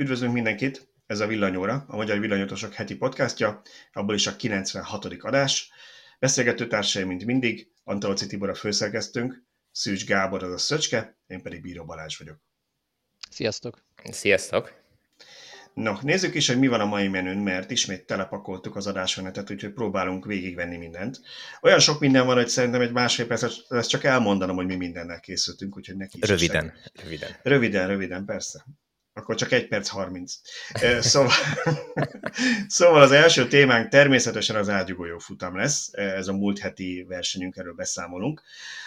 Üdvözlünk mindenkit! Ez a Villanyóra, a Magyar Villanyótosok heti podcastja, abból is a 96. adás. Beszélgető társai, mint mindig, Antalci Tibor a főszerkesztőnk, Szűcs Gábor az a Szöcske, én pedig Bíró Balázs vagyok. Sziasztok! Sziasztok! No, nézzük is, hogy mi van a mai menün, mert ismét telepakoltuk az adásmenetet, úgyhogy próbálunk végigvenni mindent. Olyan sok minden van, hogy szerintem egy másfél perc, ezt csak elmondanom, hogy mi mindennel készültünk, úgyhogy neki is Röviden, röviden. Röviden, röviden, persze. Akkor csak egy perc 30. Szóval, szóval az első témánk természetesen az ágyugójó futam lesz. Ez a múlt heti versenyünk, erről beszámolunk.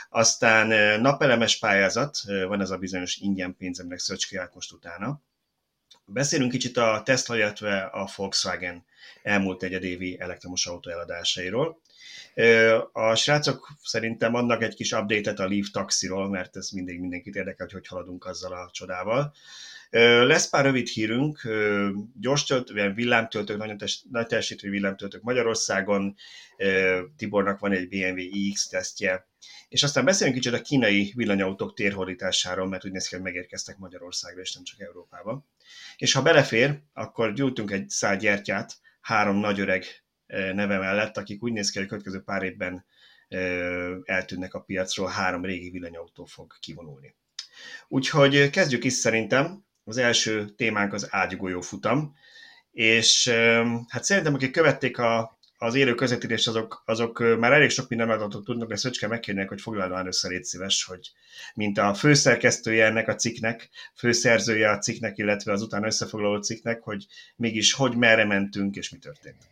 Aztán napelemes pályázat, van ez a bizonyos ingyen pénzemnek Szöcske most utána. Beszélünk kicsit a Tesla, illetve a Volkswagen elmúlt egyedévi elektromos autó eladásairól. A srácok szerintem adnak egy kis update-et a Leaf Taxiról, mert ez mindig mindenkit érdekel, hogy hogy haladunk azzal a csodával. Lesz pár rövid hírünk, gyors töltő, villámtöltők, nagyon nagy teljesítő villámtöltők Magyarországon, Tibornak van egy BMW iX tesztje, és aztán beszélünk kicsit a kínai villanyautók térhódításáról, mert úgy néz ki, hogy megérkeztek Magyarországra, és nem csak Európába. És ha belefér, akkor gyújtunk egy szál gyertyát három nagy öreg neve mellett, akik úgy néz ki, hogy a következő pár évben eltűnnek a piacról, három régi villanyautó fog kivonulni. Úgyhogy kezdjük is szerintem. Az első témánk az ágygolyó futam, és hát szerintem, akik követték a, az élő közvetítést, azok, azok már elég sok minden adatot tudnak, de Szöcske megkérnek, hogy foglaljon már légy szíves, hogy mint a főszerkesztője ennek a cikknek, főszerzője a cikknek, illetve az utána összefoglaló cikknek, hogy mégis hogy merre mentünk, és mi történt.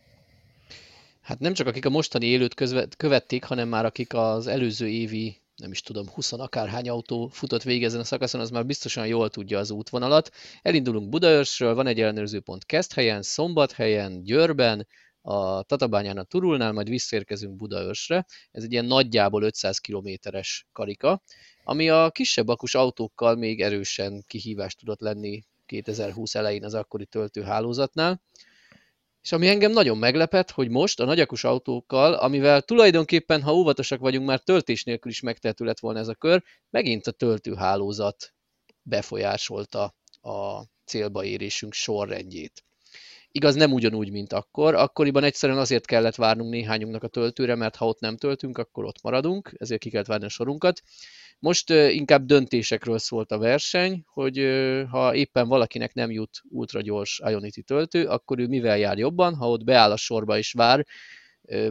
Hát nem csak akik a mostani élőt követték, hanem már akik az előző évi nem is tudom, 20 akárhány autó futott végig ezen a szakaszon, az már biztosan jól tudja az útvonalat. Elindulunk Budaörsről, van egy ellenőrző pont Keszthelyen, Szombathelyen, Győrben, a Tatabányán a Turulnál, majd visszérkezünk Budaörsre. Ez egy ilyen nagyjából 500 kilométeres karika, ami a kisebb akus autókkal még erősen kihívást tudott lenni 2020 elején az akkori töltőhálózatnál. És ami engem nagyon meglepett, hogy most a nagyakus autókkal, amivel tulajdonképpen, ha óvatosak vagyunk, már töltés nélkül is megtehető lett volna ez a kör, megint a töltőhálózat befolyásolta a célba érésünk sorrendjét. Igaz, nem ugyanúgy, mint akkor. Akkoriban egyszerűen azért kellett várnunk néhányunknak a töltőre, mert ha ott nem töltünk, akkor ott maradunk, ezért ki kellett várni a sorunkat. Most inkább döntésekről szólt a verseny, hogy ha éppen valakinek nem jut ultragyors Ionity töltő, akkor ő mivel jár jobban, ha ott beáll a sorba és vár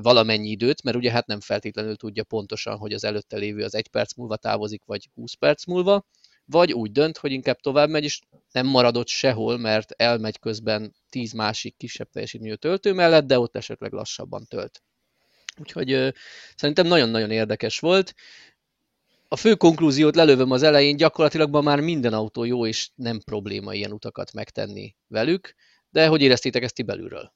valamennyi időt, mert ugye hát nem feltétlenül tudja pontosan, hogy az előtte lévő az egy perc múlva távozik, vagy 20 perc múlva, vagy úgy dönt, hogy inkább tovább megy, és nem maradott sehol, mert elmegy közben 10 másik kisebb teljesítményű töltő mellett, de ott esetleg lassabban tölt. Úgyhogy ö, szerintem nagyon-nagyon érdekes volt a fő konklúziót lelövöm az elején, gyakorlatilag ma már minden autó jó, és nem probléma ilyen utakat megtenni velük, de hogy éreztétek ezt ti belülről?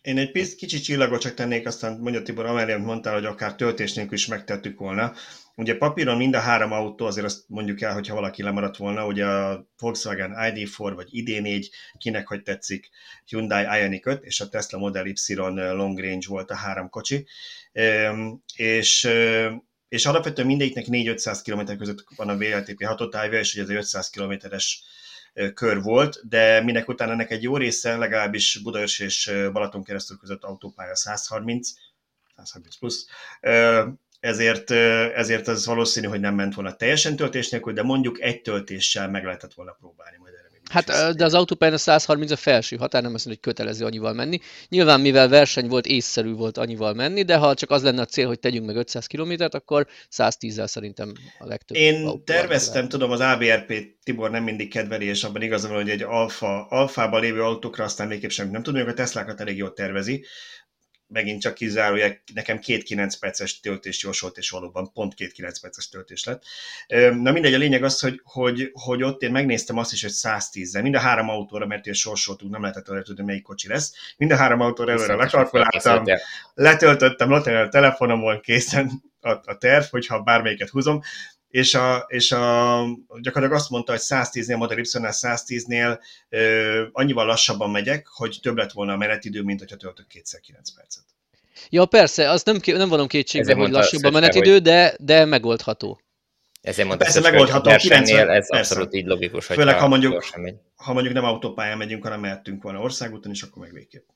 Én egy pisz, kicsi csillagot csak tennék, aztán mondja Tibor, amellett mondtál, hogy akár töltés nélkül is megtettük volna. Ugye papíron mind a három autó, azért azt mondjuk el, hogyha valaki lemaradt volna, ugye a Volkswagen ID4 vagy ID4, kinek hogy tetszik, Hyundai Ioniq 5 és a Tesla Model Y Long Range volt a három kocsi. És és alapvetően mindegyiknek 4-500 km között van a VLTP hatótávja, és ugye ez egy 500 km-es kör volt, de minek után ennek egy jó része, legalábbis Budaörs és Balaton keresztül között autópálya 130, 130 plusz, ezért, ezért az valószínű, hogy nem ment volna teljesen töltés nélkül, de mondjuk egy töltéssel meg lehetett volna próbálni majd Hát, de az autópályán a 130 a felső határ, nem azt mondja, hogy kötelező annyival menni. Nyilván, mivel verseny volt, észszerű volt annyival menni, de ha csak az lenne a cél, hogy tegyünk meg 500 kilométert, akkor 110-zel szerintem a legtöbb. Én terveztem, tudom, az ABRP Tibor nem mindig kedveli, és abban igazán, hogy egy alfa, alfában lévő autókra aztán végképp sem nem tudom, hogy a Teslákat elég jól tervezi, megint csak kizárólag nekem két 9 perces töltés jósolt, és valóban pont két 9 perces töltés lett. Na mindegy, a lényeg az, hogy, hogy, hogy ott én megnéztem azt is, hogy 110-zel, mind a három autóra, mert én sorsoltunk, nem lehetett előre tudni, melyik kocsi lesz. Mind a három autóra előre lekalkuláltam, letöltöttem, a telefonomon készen a, a terv, hogyha bármelyiket húzom, és, a, és a, gyakorlatilag azt mondta, hogy 110-nél, Model Y-nál 110-nél ö, annyival lassabban megyek, hogy több lett volna a menetidő, mint hogyha töltök kétszer 9 percet. Ja, persze, azt nem, nem vonom kétségbe, hogy lassabb a menetidő, hogy... de, de megoldható. Ezért mondtam, persze megoldható, 90, ez persze. abszolút így logikus, hogy Főleg, ha mondjuk, ha mondjuk nem autópályán megyünk, hanem mehetünk volna országúton, és akkor meg végképp.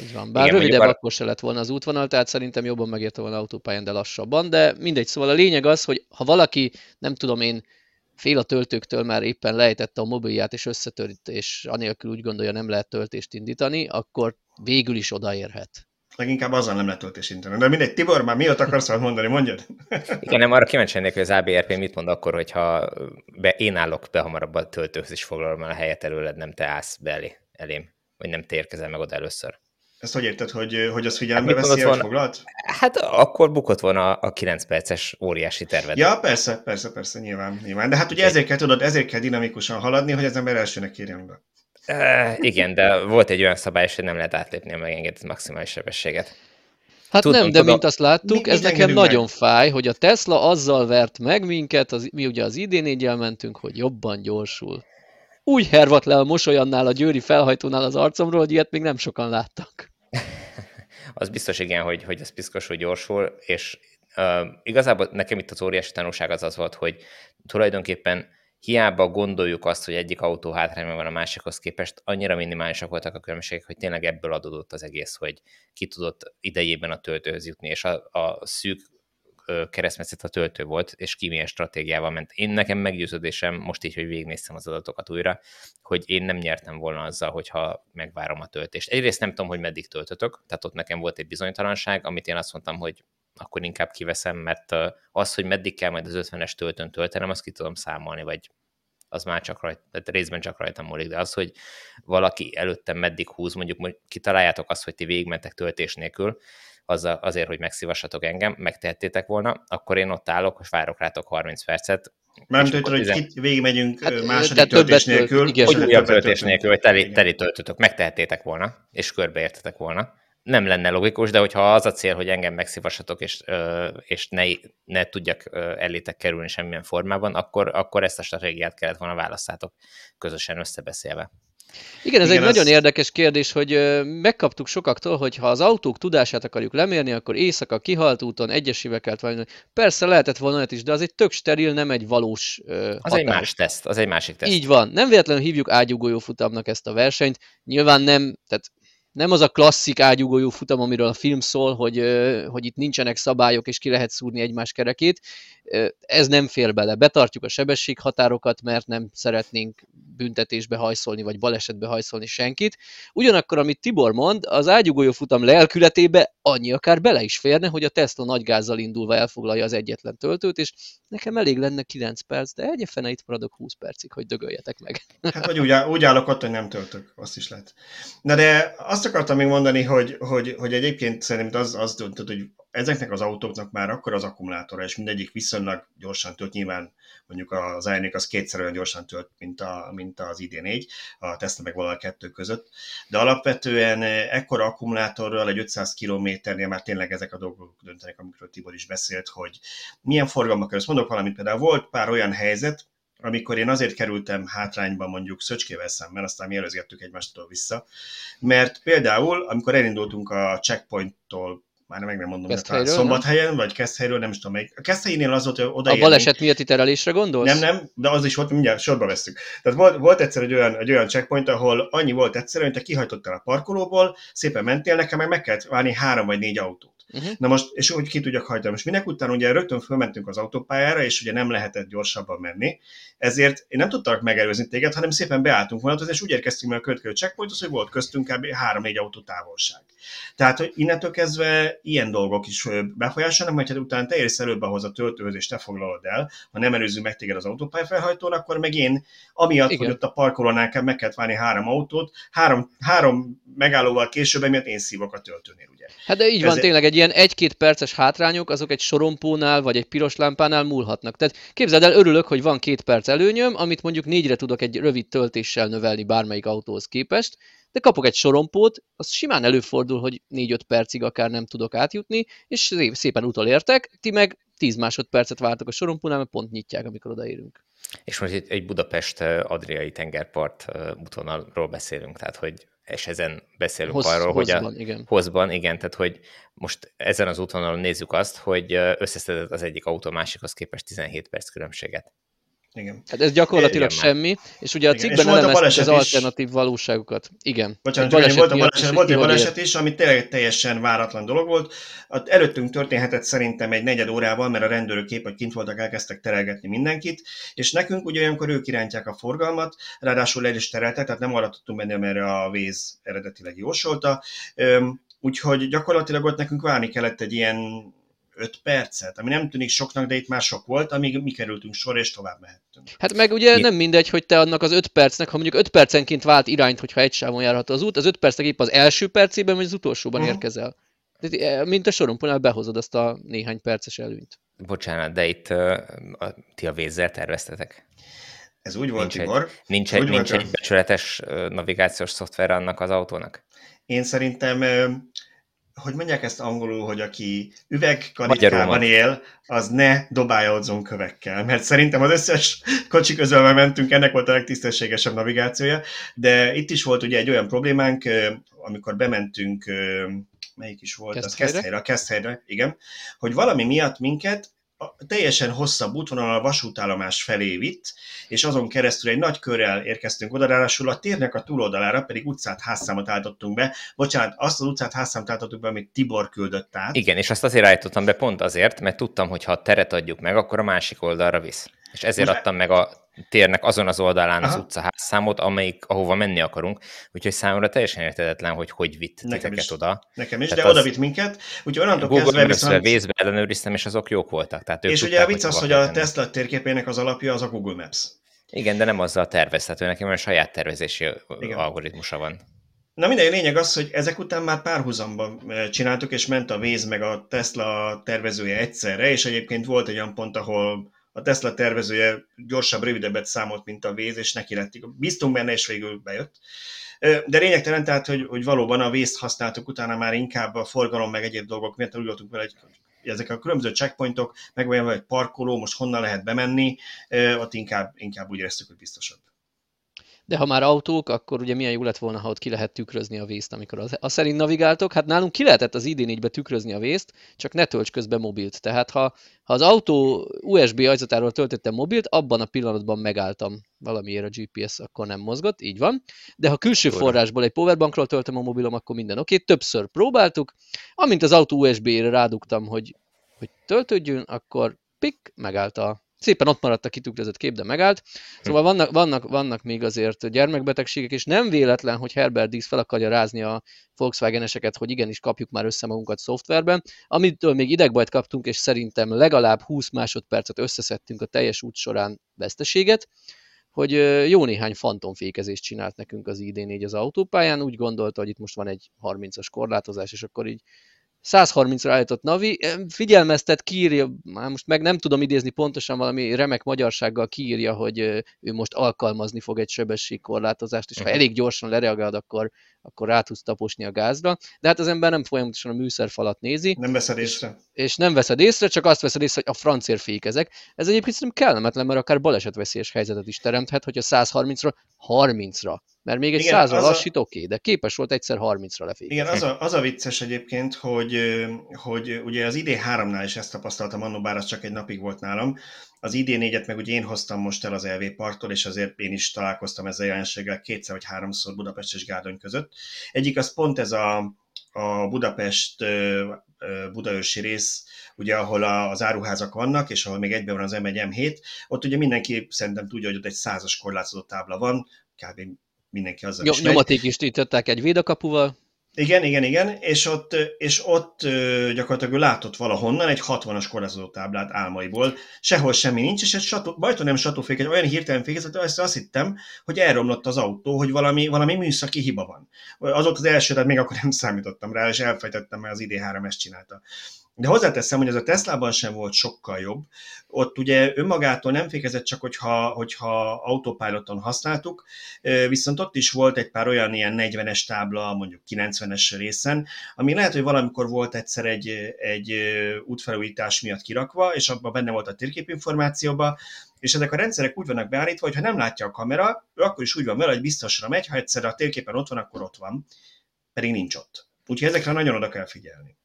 Így van. Bár Igen, rövidebb akkor se lett volna az útvonal, tehát szerintem jobban megérte volna autópályán, de lassabban, de mindegy. Szóval a lényeg az, hogy ha valaki, nem tudom én, fél a töltőktől már éppen lejtette a mobilját és összetört, és anélkül úgy gondolja nem lehet töltést indítani, akkor végül is odaérhet. Leginkább azzal nem lehet töltést indítani. De mindegy, Tibor, már mióta akarsz mondani, mondjad? Igen, nem arra kíváncsi lennék, hogy az ABRP mit mond akkor, hogyha be, én állok be hamarabb a töltőhöz, és foglalom el a helyet előled, nem te állsz be elé, elém, vagy nem te érkezel meg oda először. Ezt hogy érted, hogy, hogy az figyelembe hát, veszi, hogy foglalt? Hát akkor bukott volna a 9 perces óriási terved. Ja, persze, persze, persze, nyilván, nyilván. De hát ugye ezért kell, tudod, ezért kell dinamikusan haladni, hogy az ember elsőnek kérjen be. Uh, igen, de volt egy olyan szabály, hogy nem lehet átlépni a megengedett maximális sebességet. Hát tudom, nem, de tudom. mint azt láttuk, mi, ez nekem nagyon meg? fáj, hogy a Tesla azzal vert meg minket, az, mi ugye az ID4-jel mentünk, hogy jobban gyorsul. Úgy hervat le a mosolyannál a győri felhajtónál az arcomról, hogy ilyet még nem sokan láttak. az biztos igen, hogy, hogy ez hogy gyorsul, és uh, igazából nekem itt az óriási tanulság az az volt, hogy tulajdonképpen hiába gondoljuk azt, hogy egyik autó hátrányban van a másikhoz képest, annyira minimálisak voltak a különbségek, hogy tényleg ebből adódott az egész, hogy ki tudott idejében a töltőhöz jutni, és a, a szűk keresztmetszet a töltő volt, és milyen stratégiával ment. Én nekem meggyőződésem, most így, hogy végignéztem az adatokat újra, hogy én nem nyertem volna azzal, hogyha megvárom a töltést. Egyrészt nem tudom, hogy meddig töltötök, tehát ott nekem volt egy bizonytalanság, amit én azt mondtam, hogy akkor inkább kiveszem, mert az, hogy meddig kell majd az 50-es töltőn töltenem, azt ki tudom számolni, vagy az már csak rajta, tehát részben csak rajtam múlik, de az, hogy valaki előttem meddig húz, mondjuk kitaláljátok azt, hogy ti végigmentek töltés nélkül, az azért, hogy megszívassatok engem, megtehettétek volna, akkor én ott állok, és várok rátok 30 percet, tudod, hogy tizen... végigmegyünk hát, második töltés nélkül. Igen, hogy újabb töltés nélkül, hogy teli, teli töltötök. Megtehettétek volna, és körbeértetek volna nem lenne logikus, de hogyha az a cél, hogy engem megszívassatok, és, és ne, ne tudjak elétek kerülni semmilyen formában, akkor, akkor ezt a stratégiát kellett volna választátok közösen összebeszélve. Igen, ez Igen, egy az... nagyon érdekes kérdés, hogy megkaptuk sokaktól, hogy ha az autók tudását akarjuk lemérni, akkor éjszaka kihalt úton egyesével kellett válni. Persze lehetett volna olyat is, de az egy tök steril, nem egy valós határ. Az egy más teszt, az egy másik teszt. Így van. Nem véletlenül hívjuk ágyugójó futamnak ezt a versenyt. Nyilván nem, tehát nem az a klasszik ágyugójú futam, amiről a film szól, hogy, hogy itt nincsenek szabályok, és ki lehet szúrni egymás kerekét. Ez nem fér bele. Betartjuk a sebességhatárokat, mert nem szeretnénk büntetésbe hajszolni, vagy balesetbe hajszolni senkit. Ugyanakkor, amit Tibor mond, az ágyugójú futam lelkületébe annyi akár bele is férne, hogy a Tesla nagy gázzal indulva elfoglalja az egyetlen töltőt, és nekem elég lenne 9 perc, de egy fene itt maradok 20 percig, hogy dögöljetek meg. Hát vagy úgy, úgy állok ott, hogy nem töltök, azt is lehet. Na de azt akartam még mondani, hogy, hogy, hogy egyébként szerintem az, az döntött, hogy ezeknek az autóknak már akkor az akkumulátora, és mindegyik viszonylag gyorsan tölt, nyilván mondjuk az ioniq az kétszer olyan gyorsan tölt, mint, a, mint az ID4, a Tesla meg valahol kettő között, de alapvetően ekkora akkumulátorral egy 500 kilométernél már tényleg ezek a dolgok döntenek, amikről Tibor is beszélt, hogy milyen forgalmak között. Mondok valamit, például volt pár olyan helyzet, amikor én azért kerültem hátrányba mondjuk Szöcskével szemben, aztán mi előzgettük egymástól vissza, mert például, amikor elindultunk a checkpointtól már meg nem mondom, hogy Szombathelyen, vagy Keszthelyről, nem is tudom melyik. A Keszthelyénél az volt, hogy oda A baleset miatti terelésre gondolsz? Nem, nem, de az is volt, mindjárt sorba veszük. Tehát volt, volt egyszer egy olyan, egy olyan checkpoint, ahol annyi volt egyszerűen, hogy te kihajtottál a parkolóból, szépen mentél, nekem meg meg kellett várni három vagy négy autót. Uh-huh. Na most, és hogy ki tudjak hajtani. Most minek után ugye rögtön fölmentünk az autópályára, és ugye nem lehetett gyorsabban menni, ezért én nem tudtak megelőzni téged, hanem szépen beálltunk vonatozni, és úgy érkeztünk meg a következő checkpointhoz, hogy volt köztünk kb. 3-4 autó távolság. Tehát, hogy innentől kezdve ilyen dolgok is befolyásolnak, mert hát utána te érsz előbb ahhoz a töltőhöz, és te foglalod el, ha nem előzünk meg téged az autópályafelhajtón, akkor meg én, amiatt, Igen. hogy ott a parkolónál meg kellett várni három autót, három, három megállóval később, emiatt én szívok a töltőnél, ugye. Hát de így Ez van, tényleg egy ilyen egy-két perces hátrányok, azok egy sorompónál vagy egy piros lámpánál múlhatnak. Tehát képzeld el, örülök, hogy van két perc előnyöm, amit mondjuk négyre tudok egy rövid töltéssel növelni bármelyik autóhoz képest, de kapok egy sorompót, az simán előfordul, hogy 4-5 percig akár nem tudok átjutni, és szépen utolértek, ti meg 10 másodpercet vártok a sorompónál, mert pont nyitják, amikor odaérünk. És most itt egy Budapest-Adriai tengerpart útvonalról beszélünk, tehát hogy és ezen beszélünk Hossz, arról, hogy a igen. hozban, igen, tehát hogy most ezen az útvonalon nézzük azt, hogy összeszedett az egyik autó másikhoz képest 17 perc különbséget. Igen. Hát ez gyakorlatilag Igen, semmi, és ugye a cikkben elemeztük az alternatív is. valóságokat. Igen. Bocsánat, egy volt, a baleset, volt egy baleset is, ami tényleg teljesen váratlan dolog volt. Előttünk történhetett szerintem egy negyed órával, mert a rendőrök kép, hogy kint voltak, elkezdtek terelgetni mindenkit, és nekünk ugye olyankor ők irántják a forgalmat, ráadásul el is tereltek, tehát nem arra tudtunk menni, mert a víz eredetileg jósolta. Úgyhogy gyakorlatilag ott nekünk várni kellett egy ilyen 5 percet, ami nem tűnik soknak, de itt már sok volt, amíg mi kerültünk sor, és tovább mehettünk. Hát meg ugye nem mindegy, hogy te annak az 5 percnek, ha mondjuk 5 percenként vált irányt, hogyha egy sávon járható az út, az 5 percnek épp az első percében, vagy az utolsóban uh-huh. érkezel. Eh, mint a soromponál behozod azt a néhány perces előnyt. Bocsánat, de itt uh, a, ti a vézzel terveztetek? Ez úgy volt, nincs Tibor. Egy, nincs, egy, nincs egy becsületes navigációs szoftver annak az autónak? Én szerintem hogy mondják ezt angolul, hogy aki üvegkaritkában él, az ne dobálja kövekkel, mert szerintem az összes kocsi közölben mentünk, ennek volt a legtisztességesebb navigációja, de itt is volt ugye egy olyan problémánk, amikor bementünk, melyik is volt, Keszthelyre? az Keszthelyre, a Keszthelyre, igen, hogy valami miatt minket teljesen hosszabb útvonal a vasútállomás felé vitt, és azon keresztül egy nagy körrel érkeztünk oda, ráadásul a térnek a túloldalára pedig utcát házszámot állítottunk be. Bocsánat, azt az utcát házszámot állítottuk be, amit Tibor küldött át. Igen, és azt azért állítottam be pont azért, mert tudtam, hogy ha a teret adjuk meg, akkor a másik oldalra visz. És ezért Most adtam meg a térnek azon az oldalán Aha. az utca számot, amelyik, ahova menni akarunk, úgyhogy számomra teljesen értetetlen, hogy hogy vitt Nekem titeket is. oda. Nekem is, tehát de oda vitt minket, úgyhogy onnantól Google kezdve viszont... Vészbe ellenőriztem, és azok jók voltak. Tehát és ugye a vicc az, hogy a Tesla térképének az alapja az a Google Maps. Igen, de nem azzal tervezhető, neki olyan saját tervezési Igen. algoritmusa van. Na mindegy, lényeg az, hogy ezek után már párhuzamban csináltuk, és ment a Véz meg a Tesla tervezője egyszerre, és egyébként volt egy olyan pont, ahol a Tesla tervezője gyorsabb, rövidebbet számolt, mint a Véz, és neki lettik. Bíztunk benne, és végül bejött. De lényegtelen, tehát, hogy, hogy valóban a vészt használtuk, utána már inkább a forgalom meg egyéb dolgok miatt úgy voltunk vele, hogy ezek a különböző checkpointok, meg olyan egy parkoló, most honnan lehet bemenni, ott inkább, inkább úgy éreztük, hogy biztosabb. De ha már autók, akkor ugye milyen jó lett volna, ha ott ki lehet tükrözni a vészt, amikor az, az szerint navigáltok. Hát nálunk ki lehetett az ID4-be tükrözni a vészt, csak ne tölts közben mobilt. Tehát ha, ha az autó USB ajzatáról töltöttem mobilt, abban a pillanatban megálltam valamiért a GPS, akkor nem mozgott, így van. De ha külső forrásból egy powerbankról töltöm a mobilom, akkor minden oké. Okay. Többször próbáltuk. Amint az autó USB-re rádugtam, hogy, hogy töltődjön, akkor pik, megállt a szépen ott maradt a kitükrözött kép, de megállt. Szóval vannak, vannak, vannak még azért gyermekbetegségek, és nem véletlen, hogy Herbert Dísz fel akarja rázni a Volkswagen-eseket, hogy igenis kapjuk már össze magunkat szoftverben, amitől még idegbajt kaptunk, és szerintem legalább 20 másodpercet összeszedtünk a teljes út során veszteséget, hogy jó néhány fantomfékezést csinált nekünk az ID4 az autópályán, úgy gondolta, hogy itt most van egy 30-as korlátozás, és akkor így 130-ra állított Navi, figyelmeztet, kiírja, már most meg nem tudom idézni pontosan valami remek magyarsággal kiírja, hogy ő most alkalmazni fog egy sebességkorlátozást, és ha mhm. elég gyorsan lereagál, akkor, akkor rá tudsz taposni a gázra. De hát az ember nem folyamatosan a műszerfalat nézi. Nem veszed észre. És, és nem veszed észre, csak azt veszed észre, hogy a francér fékezek. Ez egyébként szerintem kellemetlen, mert akár balesetveszélyes helyzetet is teremthet, hogy a 130-ra 30-ra mert még egy százal lassít, a... oké, okay, de képes volt egyszer 30-ra lefékezni. Igen, az a, az a vicces egyébként, hogy, hogy ugye az ID3-nál is ezt tapasztaltam annó, bár az csak egy napig volt nálam. Az ID4-et meg ugye én hoztam most el az LV parktól, és azért én is találkoztam ezzel a jelenséggel kétszer vagy háromszor Budapest és Gárdony között. Egyik az pont ez a, a Budapest Budaörsi rész, ugye ahol az áruházak vannak, és ahol még egyben van az M1 M7, ott ugye mindenki szerintem tudja, hogy ott egy százas korlátozó tábla van, kb mindenki azzal Jó, is Nyomaték is tították egy védakapuval. Igen, igen, igen, és ott, és ott gyakorlatilag látott valahonnan egy 60-as korlátozó táblát álmaiból, sehol semmi nincs, és egy sató, bajtól nem satófék, egy olyan hirtelen fékezett, azt, azt hittem, hogy elromlott az autó, hogy valami, valami műszaki hiba van. Az ott az első, tehát még akkor nem számítottam rá, és elfejtettem, mert az ID3 ezt csinálta. De hozzáteszem, hogy ez a Teslában sem volt sokkal jobb. Ott ugye önmagától nem fékezett csak, hogyha, hogyha autopiloton használtuk, viszont ott is volt egy pár olyan ilyen 40-es tábla, mondjuk 90-es részen, ami lehet, hogy valamikor volt egyszer egy, egy útfelújítás miatt kirakva, és abban benne volt a térképinformációba, és ezek a rendszerek úgy vannak beállítva, hogy ha nem látja a kamera, ő akkor is úgy van vele, hogy biztosra megy, ha egyszer a térképen ott van, akkor ott van, pedig nincs ott. Úgyhogy ezekre nagyon oda kell figyelni.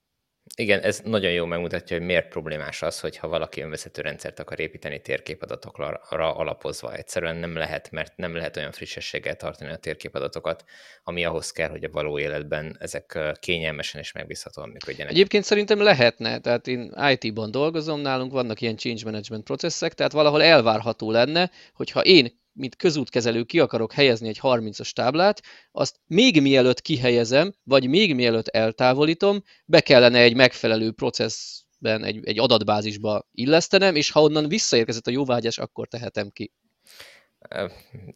Igen, ez nagyon jó megmutatja, hogy miért problémás az, hogyha valaki önvezető rendszert akar építeni térképadatokra alapozva. Egyszerűen nem lehet, mert nem lehet olyan frissességgel tartani a térképadatokat, ami ahhoz kell, hogy a való életben ezek kényelmesen és megbízhatóan működjenek. Egyébként szerintem lehetne, tehát én IT-ban dolgozom, nálunk vannak ilyen change management processzek, tehát valahol elvárható lenne, hogyha én mint közútkezelő ki akarok helyezni egy 30-as táblát, azt még mielőtt kihelyezem, vagy még mielőtt eltávolítom, be kellene egy megfelelő processzben, egy, egy adatbázisba illesztenem, és ha onnan visszaérkezett a jóvágyás, akkor tehetem ki.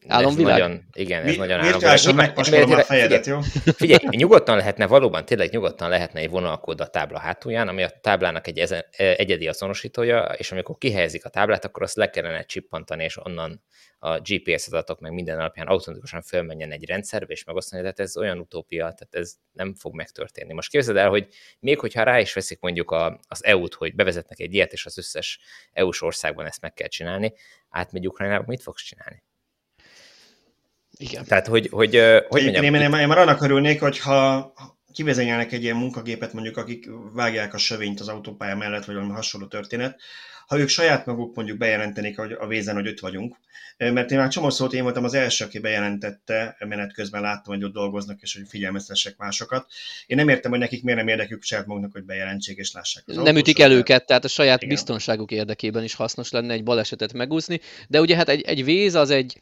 Álomvilág? Nagyon, igen, ez Mi, nagyon álomvilág. megpasolom a fejedet, jó? Figyelj, nyugodtan lehetne, valóban tényleg nyugodtan lehetne egy vonalkód a tábla hátulján, ami a táblának egy ezen, egyedi azonosítója, és amikor kihelyezik a táblát, akkor azt le kellene csippantani, és onnan a GPS adatok meg minden alapján automatikusan fölmenjen egy rendszerbe és megosztani, tehát ez olyan utópia, tehát ez nem fog megtörténni. Most képzeld el, hogy még hogyha rá is veszik mondjuk a, az EU-t, hogy bevezetnek egy ilyet, és az összes EU-s országban ezt meg kell csinálni, átmegy Ukrajnába, mit fogsz csinálni? Igen. Tehát, hogy, hogy, hogy mondjam, én, én, én, én már annak örülnék, hogyha kivezényelnek egy ilyen munkagépet, mondjuk akik vágják a sövényt az autópálya mellett, vagy valami hasonló történet, ha ők saját maguk mondjuk bejelentenék hogy a vézen, hogy ott vagyunk. Mert én már csomó szót én voltam az első, aki bejelentette, menet közben láttam, hogy ott dolgoznak, és hogy figyelmeztessek másokat. Én nem értem, hogy nekik miért nem érdekük saját maguknak, hogy bejelentsék és lássák. Az nem ütik el őket, tehát a saját Igen. biztonságuk érdekében is hasznos lenne egy balesetet megúszni, de ugye hát egy, egy véz az egy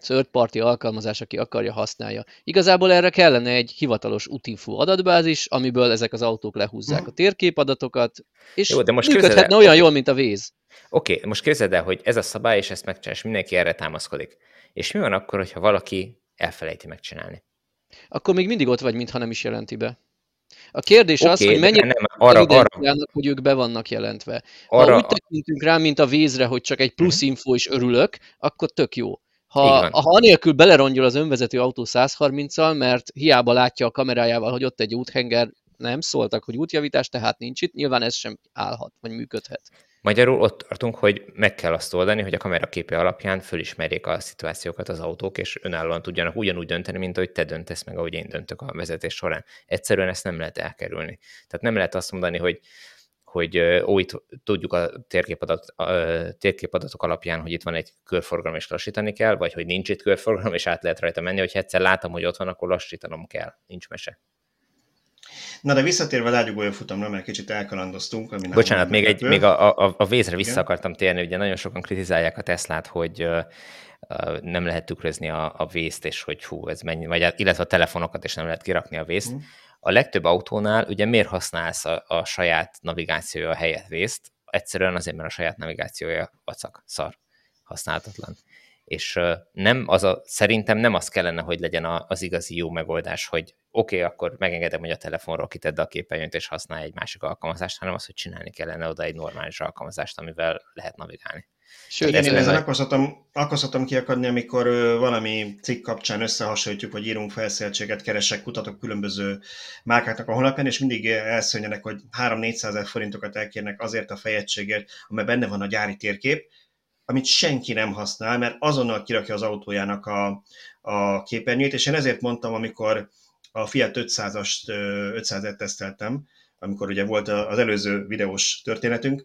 third party alkalmazás, aki akarja, használja. Igazából erre kellene egy hivatalos útinfo adatbázis, amiből ezek az autók lehúzzák a térképadatokat, és Jó, de most működhetne képzeld, olyan jól, mint a víz. Oké, okay, most képzeld el, hogy ez a szabály, és ezt megcsinál, és mindenki erre támaszkodik. És mi van akkor, hogyha valaki elfelejti megcsinálni? Akkor még mindig ott vagy, mintha nem is jelenti be. A kérdés okay, az, hogy mennyire nem, arra, arra, hogy ők be vannak jelentve. Arra, ha úgy tekintünk rá, mint a vízre, hogy csak egy plusz mhm. info is örülök, akkor tök jó. Ha, ha anélkül belerongyol az önvezető autó 130-al, mert hiába látja a kamerájával, hogy ott egy úthenger, nem szóltak, hogy útjavítás, tehát nincs itt, nyilván ez sem állhat, vagy működhet. Magyarul ott tartunk, hogy meg kell azt oldani, hogy a kamera képe alapján fölismerjék a szituációkat az autók, és önállóan tudjanak ugyanúgy dönteni, mint ahogy te döntesz meg, ahogy én döntök a vezetés során. Egyszerűen ezt nem lehet elkerülni. Tehát nem lehet azt mondani, hogy hogy ó, itt tudjuk a, térképadat, a térképadatok alapján, hogy itt van egy körforgalom, és lassítani kell, vagy hogy nincs itt körforgalom, és át lehet rajta menni, hogy egyszer látom, hogy ott van, akkor lassítanom kell. Nincs mese. Na de visszatérve a lágyugója futamra, mert kicsit elkalandoztunk. Ami Bocsánat, még, egy, még a, a, a vézre vissza Igen? akartam térni, ugye nagyon sokan kritizálják a Teslát, hogy uh, nem lehet tükrözni a, a vészt, és hogy hú, ez mennyi, vagy illetve a telefonokat, és nem lehet kirakni a vészt. Mm a legtöbb autónál ugye miért használsz a, a saját navigációja helyett vészt? Egyszerűen azért, mert a saját navigációja vacak, szar, használhatatlan. És nem az a, szerintem nem az kellene, hogy legyen az igazi jó megoldás, hogy oké, okay, akkor megengedem, hogy a telefonról kitedd a képernyőt és használj egy másik alkalmazást, hanem az, hogy csinálni kellene oda egy normális alkalmazást, amivel lehet navigálni. Sőt, én ezen akkor szoktam, akkor szoktam kiakadni, amikor valami cikk kapcsán összehasonlítjuk, hogy írunk felszereltséget, keresek, kutatok különböző márkáknak a honlapján, és mindig elszönjenek, hogy 3-400 ezer forintokat elkérnek azért a fejegységért, amely benne van a gyári térkép, amit senki nem használ, mert azonnal kirakja az autójának a, a képernyőt, és én ezért mondtam, amikor a Fiat 500-ast 500-et teszteltem, amikor ugye volt az előző videós történetünk,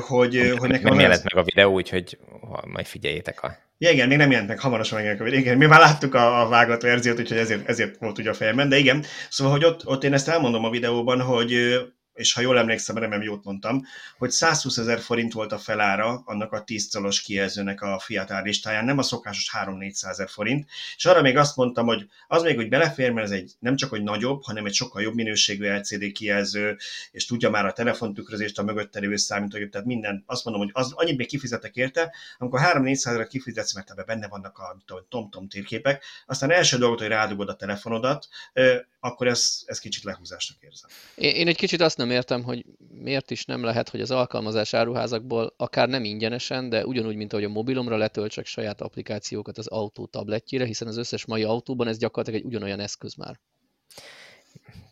hogy, Amit hogy nekem... Nem jelent meg a videó, úgyhogy majd figyeljétek a... Ja, igen, még nem jelent meg, hamarosan megjelenik a videó. Igen, mi már láttuk a, a vágott verziót, úgyhogy ezért, ezért volt ugye a fejemben, de igen, szóval, hogy ott, ott én ezt elmondom a videóban, hogy és ha jól emlékszem, remélem jót mondtam, hogy 120 ezer forint volt a felára annak a 10 szalos kijelzőnek a Fiat árlistáján, nem a szokásos 3-400 ezer forint, és arra még azt mondtam, hogy az még, hogy belefér, mert ez egy nem csak, hogy nagyobb, hanem egy sokkal jobb minőségű LCD kijelző, és tudja már a telefontükrözést, a mögötte lévő számítógép, tehát minden, azt mondom, hogy az, annyit még kifizetek érte, amikor 3-400 ezer kifizetsz, mert ebben benne vannak a TomTom térképek, aztán első dolgot, hogy rádugod a telefonodat, akkor ez, ez kicsit lehúzásnak érzem. Én, én egy kicsit azt nem értem, hogy miért is nem lehet, hogy az alkalmazás áruházakból akár nem ingyenesen, de ugyanúgy, mint ahogy a mobilomra letöltsek saját applikációkat az autó tabletjére, hiszen az összes mai autóban ez gyakorlatilag egy ugyanolyan eszköz már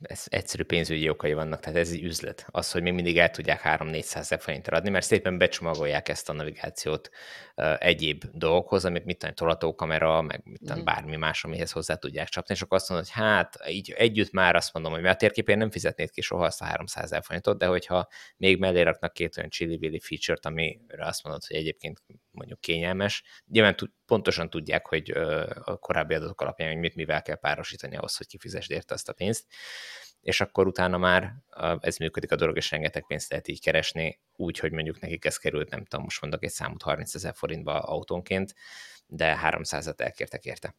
ez egyszerű pénzügyi okai vannak, tehát ez egy üzlet. Az, hogy még mindig el tudják 3-400 ezer forintra adni, mert szépen becsomagolják ezt a navigációt uh, egyéb dolgokhoz, amit mit tudom, tolatókamera, meg mit tudom, mm. bármi más, amihez hozzá tudják csapni, és akkor azt mondod, hogy hát így együtt már azt mondom, hogy mert a térképén nem fizetnéd ki soha azt a 300 ezer forintot, de hogyha még mellé raknak két olyan chili feature-t, amire azt mondod, hogy egyébként mondjuk kényelmes, nyilván pontosan tudják, hogy a korábbi adatok alapján, hogy mit mivel kell párosítani ahhoz, hogy kifizesd érte azt a pénzt, és akkor utána már ez működik a dolog, és rengeteg pénzt lehet így keresni, úgy, hogy mondjuk nekik ez került, nem tudom, most mondok egy számot 30 ezer forintba autónként, de 300-at elkértek érte.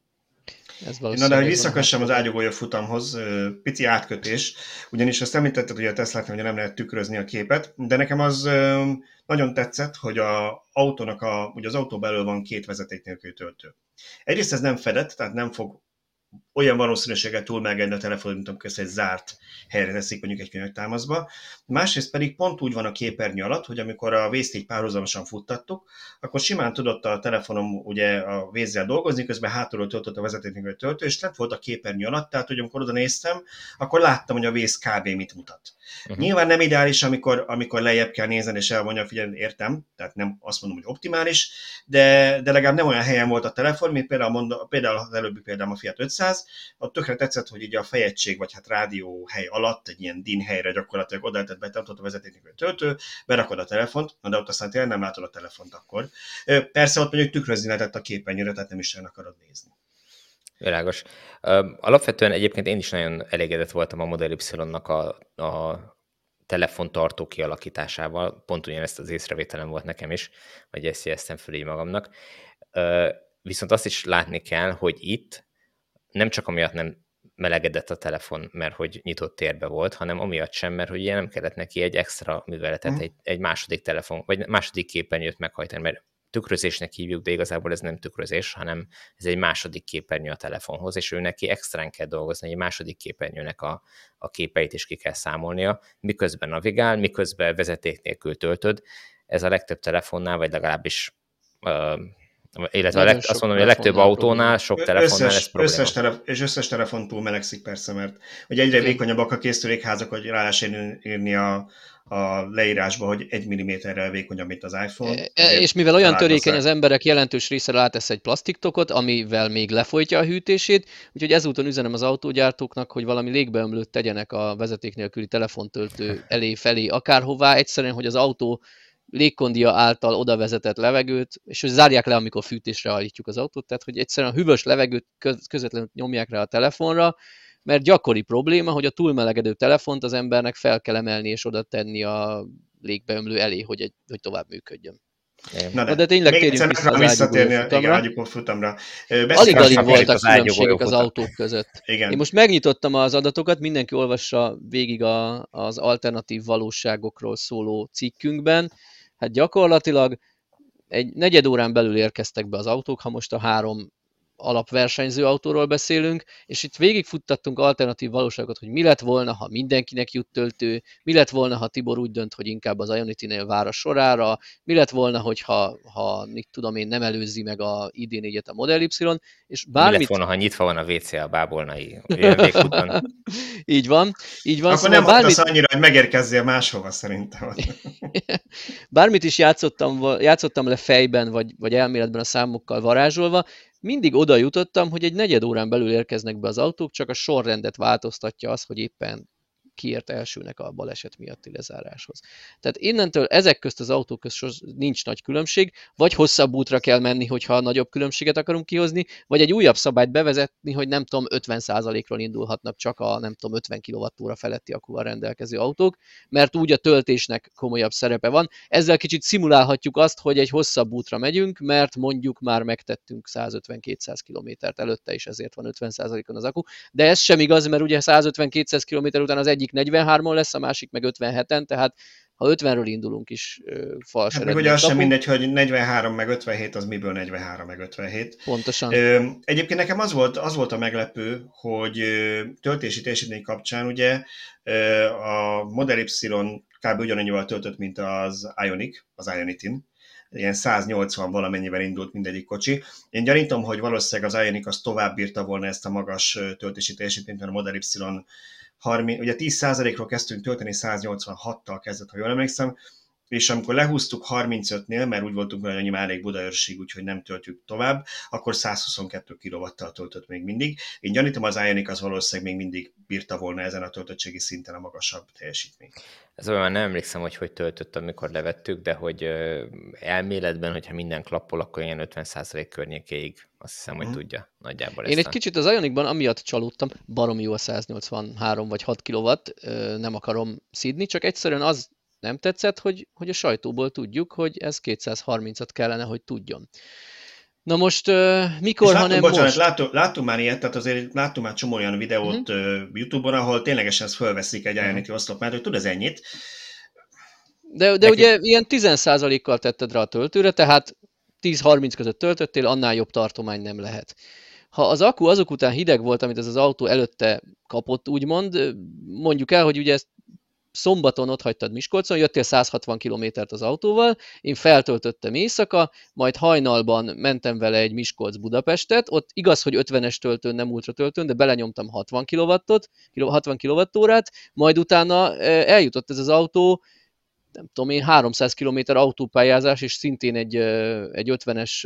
Ez Na de hogy visszakössem az ágyugója futamhoz, pici átkötés, ugyanis azt említetted, hogy a tesla hogy nem lehet tükrözni a képet, de nekem az nagyon tetszett, hogy a autónak a, ugye az autó belül van két vezeték nélküli töltő. Egyrészt ez nem fedett, tehát nem fog olyan valószínűséggel túl megengedni a telefon, mint amikor ezt egy zárt helyre teszik mondjuk egy könyvtámaszba. Másrészt pedig pont úgy van a képernyő alatt, hogy amikor a vészt így párhuzamosan futtattuk, akkor simán tudott a telefonom ugye a vézzel dolgozni, közben hátulról töltött a vezetéknélküli töltő, és lett volt a képernyő alatt, tehát hogy amikor oda néztem, akkor láttam, hogy a vész kb. mit mutat. Uh-huh. Nyilván nem ideális, amikor, amikor lejjebb kell nézni, és elmondja, figyelj, értem, tehát nem azt mondom, hogy optimális, de, de legalább nem olyan helyen volt a telefon, mint például, mond, például az előbbi példám a Fiat 500, ott tökre tetszett, hogy így a fejegység, vagy hát rádió hely alatt, egy ilyen din helyre gyakorlatilag oda lehetett betartott a vezetéknélkül töltő, berakod a telefont, na de ott aztán tényleg nem látod a telefont akkor. Persze ott mondjuk tükrözni lehetett a képernyőre, tehát nem is olyan akarod nézni. Világos. Alapvetően egyébként én is nagyon elégedett voltam a Model Y-nak a, a telefontartó kialakításával. Pont ugyanezt az észrevételem volt nekem is, hogy ezt jeleztem föl magamnak. Viszont azt is látni kell, hogy itt nem csak amiatt nem melegedett a telefon, mert hogy nyitott térbe volt, hanem amiatt sem, mert hogy nem kellett neki egy extra műveletet, mm. egy, egy második telefon, vagy második képernyőt meghajtani, mert tükrözésnek hívjuk, de igazából ez nem tükrözés, hanem ez egy második képernyő a telefonhoz, és ő neki extrán kell dolgozni, egy második képernyőnek a, a képeit is ki kell számolnia, miközben navigál, miközben vezeték nélkül töltöd. Ez a legtöbb telefonnál, vagy legalábbis uh, illetve a leg, azt mondom, hogy a legtöbb autónál, sok telefonnál összes, ez probléma. Összes telef- és összes telefon túl melegszik persze, mert hogy egyre vékonyabbak a készülékházak, hogy rá írni a, a leírásba, hogy egy milliméterrel vékonyabb, mint az iPhone. E, és mivel olyan törékeny az emberek jelentős része rátesz egy plastiktokot, amivel még lefolytja a hűtését, úgyhogy ezúton üzenem az autógyártóknak, hogy valami légbeömlőt tegyenek a vezeték nélküli telefontöltő elé felé, akárhová, egyszerűen, hogy az autó légkondia által oda vezetett levegőt, és hogy zárják le, amikor fűtésre állítjuk az autót, tehát hogy egyszerűen a hűvös levegőt közvetlenül nyomják rá a telefonra, mert gyakori probléma, hogy a túlmelegedő telefont az embernek fel kell emelni és oda tenni a légbeömlő elé, hogy, egy, hogy tovább működjön. Na de, de tényleg térjünk vissza az visszatérni a futamra. Alig-alig voltak különbségek az autók között. Igen. Én most megnyitottam az adatokat, mindenki olvassa végig a, az alternatív valóságokról szóló cikkünkben. Hát gyakorlatilag egy negyed órán belül érkeztek be az autók, ha most a három alapversenyző autóról beszélünk, és itt végigfuttattunk alternatív valóságot, hogy mi lett volna, ha mindenkinek jut töltő, mi lett volna, ha Tibor úgy dönt, hogy inkább az Ionity-nél vár a sorára, mi lett volna, hogyha, ha mit tudom én, nem előzi meg a ID4-et a Model Y, és bármit... Mi lett volna, ha nyitva van a WC a bábolnai Így van, így van. Akkor szóval nem bármit... annyira, hogy megérkezzél máshova szerintem. bármit is játszottam, játszottam le fejben, vagy, vagy elméletben a számokkal varázsolva, mindig oda jutottam, hogy egy negyed órán belül érkeznek be az autók, csak a sorrendet változtatja az, hogy éppen kiért elsőnek a baleset miatti lezáráshoz. Tehát innentől ezek közt az autók közt nincs nagy különbség, vagy hosszabb útra kell menni, hogyha nagyobb különbséget akarunk kihozni, vagy egy újabb szabályt bevezetni, hogy nem tudom, 50%-ról indulhatnak csak a nem tudom, 50 kWh feletti akúval rendelkező autók, mert úgy a töltésnek komolyabb szerepe van. Ezzel kicsit szimulálhatjuk azt, hogy egy hosszabb útra megyünk, mert mondjuk már megtettünk 150-200 kilométert előtte, és ezért van 50%-on az akku. De ez sem igaz, mert ugye 150-200 km után az egyik egyik 43-on lesz, a másik meg 57-en, tehát ha 50-ről indulunk is fals hát meg ugye az sem mindegy, hogy 43 meg 57, az miből 43 meg 57. Pontosan. Egyébként nekem az volt, az volt a meglepő, hogy töltési teljesítmény kapcsán ugye a Model Y kb. ugyanannyival töltött, mint az Ionic, az Ionitin, ilyen 180 valamennyivel indult mindegyik kocsi. Én gyanítom, hogy valószínűleg az Ionic az tovább bírta volna ezt a magas töltési teljesítményt, mert a Model Y 30, ugye 10%-ról kezdtünk tölteni, 186-tal kezdett, ha jól emlékszem, és amikor lehúztuk 35-nél, mert úgy voltunk hogy annyi már elég Budaörség, úgyhogy nem töltjük tovább, akkor 122 kW-tal töltött még mindig. Én gyanítom, az Ioniq az valószínűleg még mindig bírta volna ezen a töltöttségi szinten a magasabb teljesítményt. Ez olyan nem emlékszem, hogy hogy töltött, amikor levettük, de hogy elméletben, hogyha minden klappol, akkor ilyen 50% környékéig azt hiszem, hogy mm. tudja nagyjából Én egy a... kicsit az Ionicban amiatt csalódtam, barom jó a 183 vagy 6 kW, nem akarom szídni, csak egyszerűen az nem tetszett, hogy, hogy a sajtóból tudjuk, hogy ez 230-at kellene, hogy tudjon. Na most mikor, ha nem bocsánat, most? Láttunk, láttunk már ilyet, tehát azért láttunk már csomó olyan videót uh-huh. YouTube-on, ahol ténylegesen ezt fölveszik egy Ionity uh-huh. oszlop, mert hogy tud ez ennyit. De, de ugye ilyen 10%-kal tetted rá a töltőre, tehát 10-30 között töltöttél, annál jobb tartomány nem lehet. Ha az akku azok után hideg volt, amit ez az autó előtte kapott, úgymond, mondjuk el, hogy ugye ezt szombaton ott hagytad Miskolcon, jöttél 160 kilométert az autóval, én feltöltöttem éjszaka, majd hajnalban mentem vele egy Miskolc-Budapestet, ott igaz, hogy 50-es töltőn, nem ultra töltőn, de belenyomtam 60 kW-ot, 60 kWh-át, majd utána eljutott ez az autó, nem tudom én, 300 km autópályázás, és szintén egy, egy 50-es,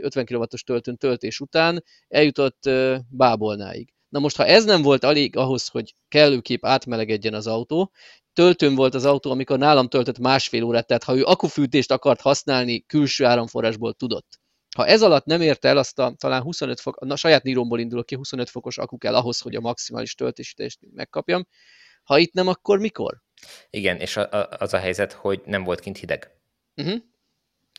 50 kW-os töltőn töltés után eljutott Bábolnáig. Na most, ha ez nem volt elég ahhoz, hogy kellőképp átmelegedjen az autó, töltőn volt az autó, amikor nálam töltött másfél órát, tehát ha ő akufűtést akart használni, külső áramforrásból tudott. Ha ez alatt nem érte el azt a talán 25 fok, na saját níromból indulok ki, 25 fokos akku kell ahhoz, hogy a maximális töltési teljesítményt megkapjam. Ha itt nem, akkor mikor? Igen, és a, a, az a helyzet, hogy nem volt kint hideg. Uh-huh.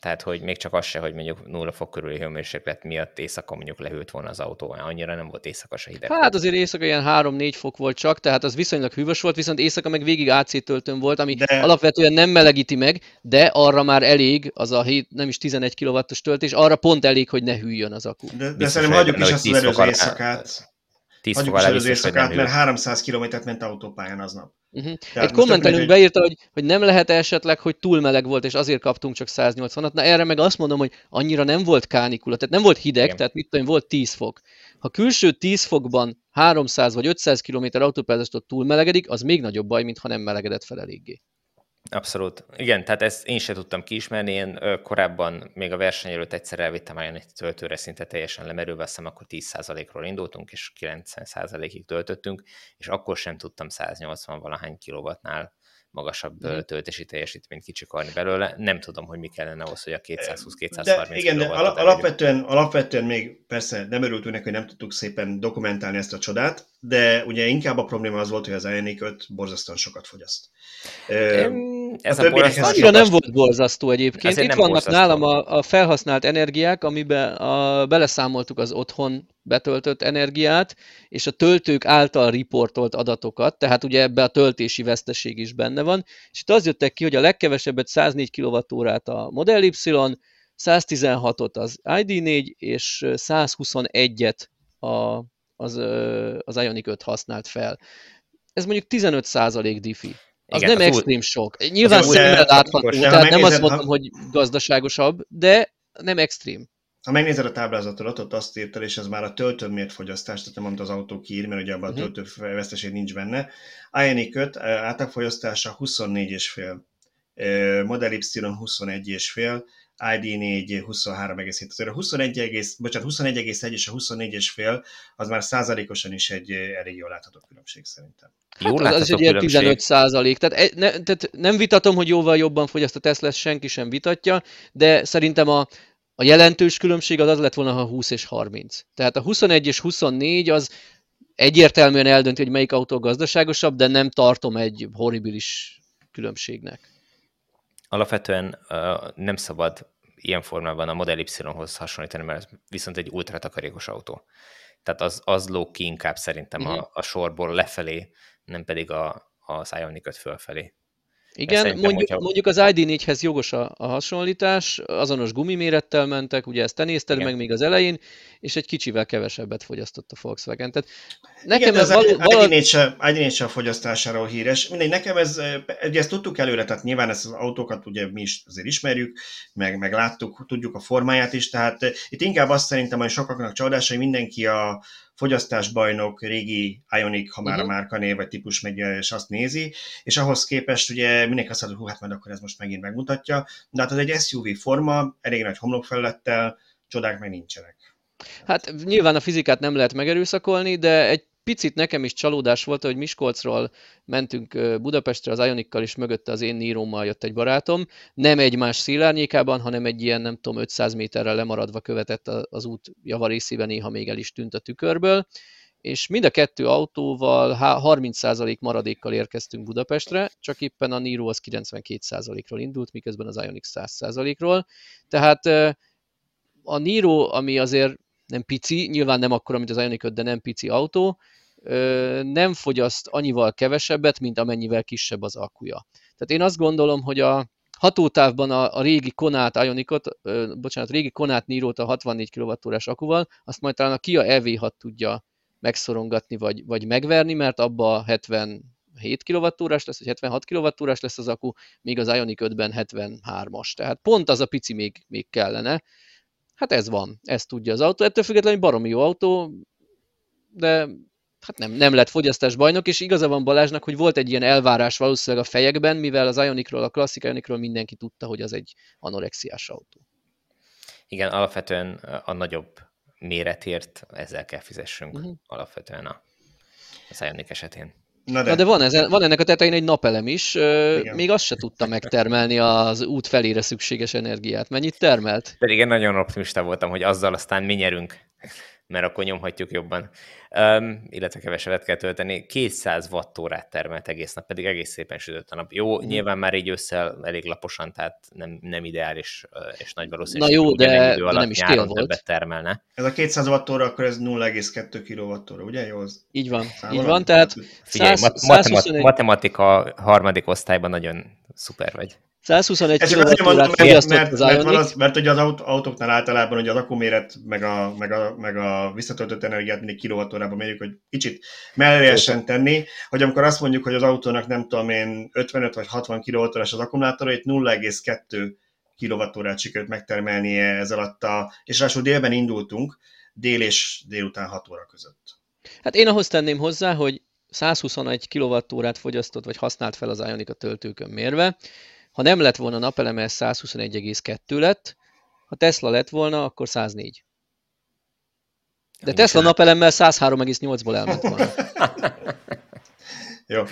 Tehát, hogy még csak az se, hogy mondjuk 0 fok körüli hőmérséklet miatt éjszaka mondjuk lehűlt volna az autó, annyira nem volt éjszaka se hideg. Hát azért éjszaka ilyen 3-4 fok volt csak, tehát az viszonylag hűvös volt, viszont éjszaka meg végig AC töltőn volt, ami de... alapvetően nem melegíti meg, de arra már elég az a 7, nem is 11 kW-os töltés, arra pont elég, hogy ne hűljön az akku. De, de szerintem hagyjuk is azt az előző éjszakát. 10 Hagyjuk is az éjszakát, mert 300 kilométert ment autópályán aznap. Uh-huh. Egy kommentelünk beírta, hogy, hogy nem lehet esetleg, hogy túl meleg volt, és azért kaptunk csak 180-at. Na erre meg azt mondom, hogy annyira nem volt kánikula, tehát nem volt hideg, Igen. tehát mit tudom, volt 10 fok. Ha külső 10 fokban 300 vagy 500 km autópályázástól túl melegedik, az még nagyobb baj, mint ha nem melegedett fel eléggé. Abszolút. Igen, tehát ezt én sem tudtam kiismerni. Én korábban még a verseny előtt egyszer elvittem olyan egy töltőre szinte teljesen lemerülve, azt akkor 10%-ról indultunk, és 90%-ig töltöttünk, és akkor sem tudtam 180 valahány kilowattnál magasabb mm. töltési teljesítményt kicsikarni belőle. Nem tudom, hogy mi kellene ahhoz, hogy a 220-230 de Igen, de alapvetően, alapvetően még persze nem örültünk neki, hogy nem tudtuk szépen dokumentálni ezt a csodát, de ugye inkább a probléma az volt, hogy az Ioniq 5 borzasztóan sokat fogyaszt. Ez a, a borzasztó annyira nem volt borzasztó egyébként. Itt vannak borzasztó. nálam a, a felhasznált energiák, amiben a, beleszámoltuk az otthon betöltött energiát, és a töltők által riportolt adatokat, tehát ugye ebbe a töltési veszteség is benne van, és itt az jöttek ki, hogy a legkevesebbet 104 kWh-t a Model Y, 116-ot az ID4, és 121-et a, az, az Ioniq 5 használt fel. Ez mondjuk 15% diffi. Az Igen, nem extrém sok. Nyilván szemmel látható, tehát nem azt mondom, ha... hogy gazdaságosabb, de nem extrém. Ha megnézed a táblázatodat, ott azt írtad, és ez már a töltőn mért fogyasztás, tehát nem amit az autó kiír, mert ugye abban uh-huh. a mhm. töltő veszteség nincs benne. Ioniq 5 átlagfogyasztása 24,5, Model Y 21,5, ID4 23,7. Azért a 21, bocsánat, 21,1 és a 24,5 az már százalékosan is egy elég jól látható különbség szerintem. Hát az, az egy ilyen 15 százalék. Tehát, ne, tehát nem vitatom, hogy jóval jobban fogyaszt a Tesla, senki sem vitatja, de szerintem a, a jelentős különbség az az lett volna, ha 20 és 30. Tehát a 21 és 24 az egyértelműen eldönti, hogy melyik autó gazdaságosabb, de nem tartom egy horribilis különbségnek. Alapvetően nem szabad ilyen formában a Model Y-hoz hasonlítani, mert ez viszont egy ultra takarékos autó. Tehát az, az lóg ki inkább szerintem uh-huh. a, mhm. a sorból lefelé, nem pedig a, az Ioniq 5 fölfelé. Igen, mondjuk, hogyha... mondjuk az ID4-hez jogos a, a hasonlítás, azonos gumimérettel mentek, ugye ezt te nézted Igen. meg még az elején, és egy kicsivel kevesebbet fogyasztott a Volkswagen. Tehát nekem Igen, ez való, való... ID4 a fogyasztásáról híres. Mindegy, nekem ez, ugye ezt tudtuk előre, tehát nyilván ezt az autókat ugye mi is azért ismerjük, meg, meg láttuk, tudjuk a formáját is, tehát itt inkább azt szerintem, hogy sokaknak csalódása, hogy mindenki a, fogyasztásbajnok, régi Ionic, ha már uh-huh. a mhm. márkanév vagy típus megy, és azt nézi, és ahhoz képest ugye mindenki azt mondja, hogy hát majd akkor ez most megint megmutatja, de hát ez egy SUV forma, elég nagy homlokfelülettel, csodák meg nincsenek. Hát nyilván a fizikát nem lehet megerőszakolni, de egy picit nekem is csalódás volt, hogy Miskolcról mentünk Budapestre az Ionikkal, és mögötte az én Nírómmal jött egy barátom. Nem egymás szélárnyékában, hanem egy ilyen, nem tudom, 500 méterrel lemaradva követett az út javarészében, néha még el is tűnt a tükörből és mind a kettő autóval 30% maradékkal érkeztünk Budapestre, csak éppen a Niro az 92%-ról indult, miközben az Ioniq 100%-ról. Tehát a Niro, ami azért nem pici, nyilván nem akkora, mint az Ioniq 5, de nem pici autó, nem fogyaszt annyival kevesebbet, mint amennyivel kisebb az akkuja. Tehát én azt gondolom, hogy a hatótávban a, a régi Konát Ionicot, bocsánat, régi Konát Niro-t a 64 kWh akuval, azt majd talán a Kia EV6 tudja megszorongatni, vagy, vagy megverni, mert abba 77 kWh lesz, vagy 76 kWh lesz az akku, míg az Ioniq 5-ben 73-as. Tehát pont az a pici még, még kellene. Hát ez van, ezt tudja az autó. Ettől függetlenül baromi jó autó, de hát nem, nem lett fogyasztás bajnok, és igaza van Balázsnak, hogy volt egy ilyen elvárás valószínűleg a fejekben, mivel az Ionicról, a klasszik Ionicról mindenki tudta, hogy az egy anorexiás autó. Igen, alapvetően a nagyobb méretért ezzel kell fizessünk uh-huh. alapvetően a, az Ionic esetén. Na de, Na de van, ez, van ennek a tetején egy napelem is, Igen. még azt se tudta megtermelni az út felére szükséges energiát. Mennyit termelt? Pedig én nagyon optimista voltam, hogy azzal aztán mi nyerünk mert akkor nyomhatjuk jobban. Um, illetve kevesebbet kell tölteni. 200 wattórát termelt egész nap, pedig egész szépen sütött a nap. Jó, mm. nyilván már így össze elég laposan, tehát nem, nem ideális, és nagy valószínűség, Na jó, de, nem, idő alatt de nem is nyáron volt. többet termelne. Ez a 200 wattóra, akkor ez 0,2 kWh, ugye? Jó, az így van, így van, tehát Figyelj, 100, mat- 121... matematika harmadik osztályban nagyon szuper vagy. 121 kWh fogyasztott mert, az mert, mert, az, mert ugye az autóknál általában ugye az akkuméret meg a, meg a, meg a visszatöltött energiát mindig kilovattórában mérjük, hogy kicsit mellesen tenni, hogy amikor azt mondjuk, hogy az autónak nem tudom én 55 vagy 60 kWh az akkumulátora, itt 0,2 kWh sikerült megtermelnie ez alatt a, és ráadásul délben indultunk, dél és délután 6 óra között. Hát én ahhoz tenném hozzá, hogy 121 kWh fogyasztott vagy használt fel az Ioniq a töltőkön mérve, ha nem lett volna napeleme, ez 121,2 lett, ha Tesla lett volna, akkor 104. De Tesla napelemmel 103,8-ból elment volna. Jó.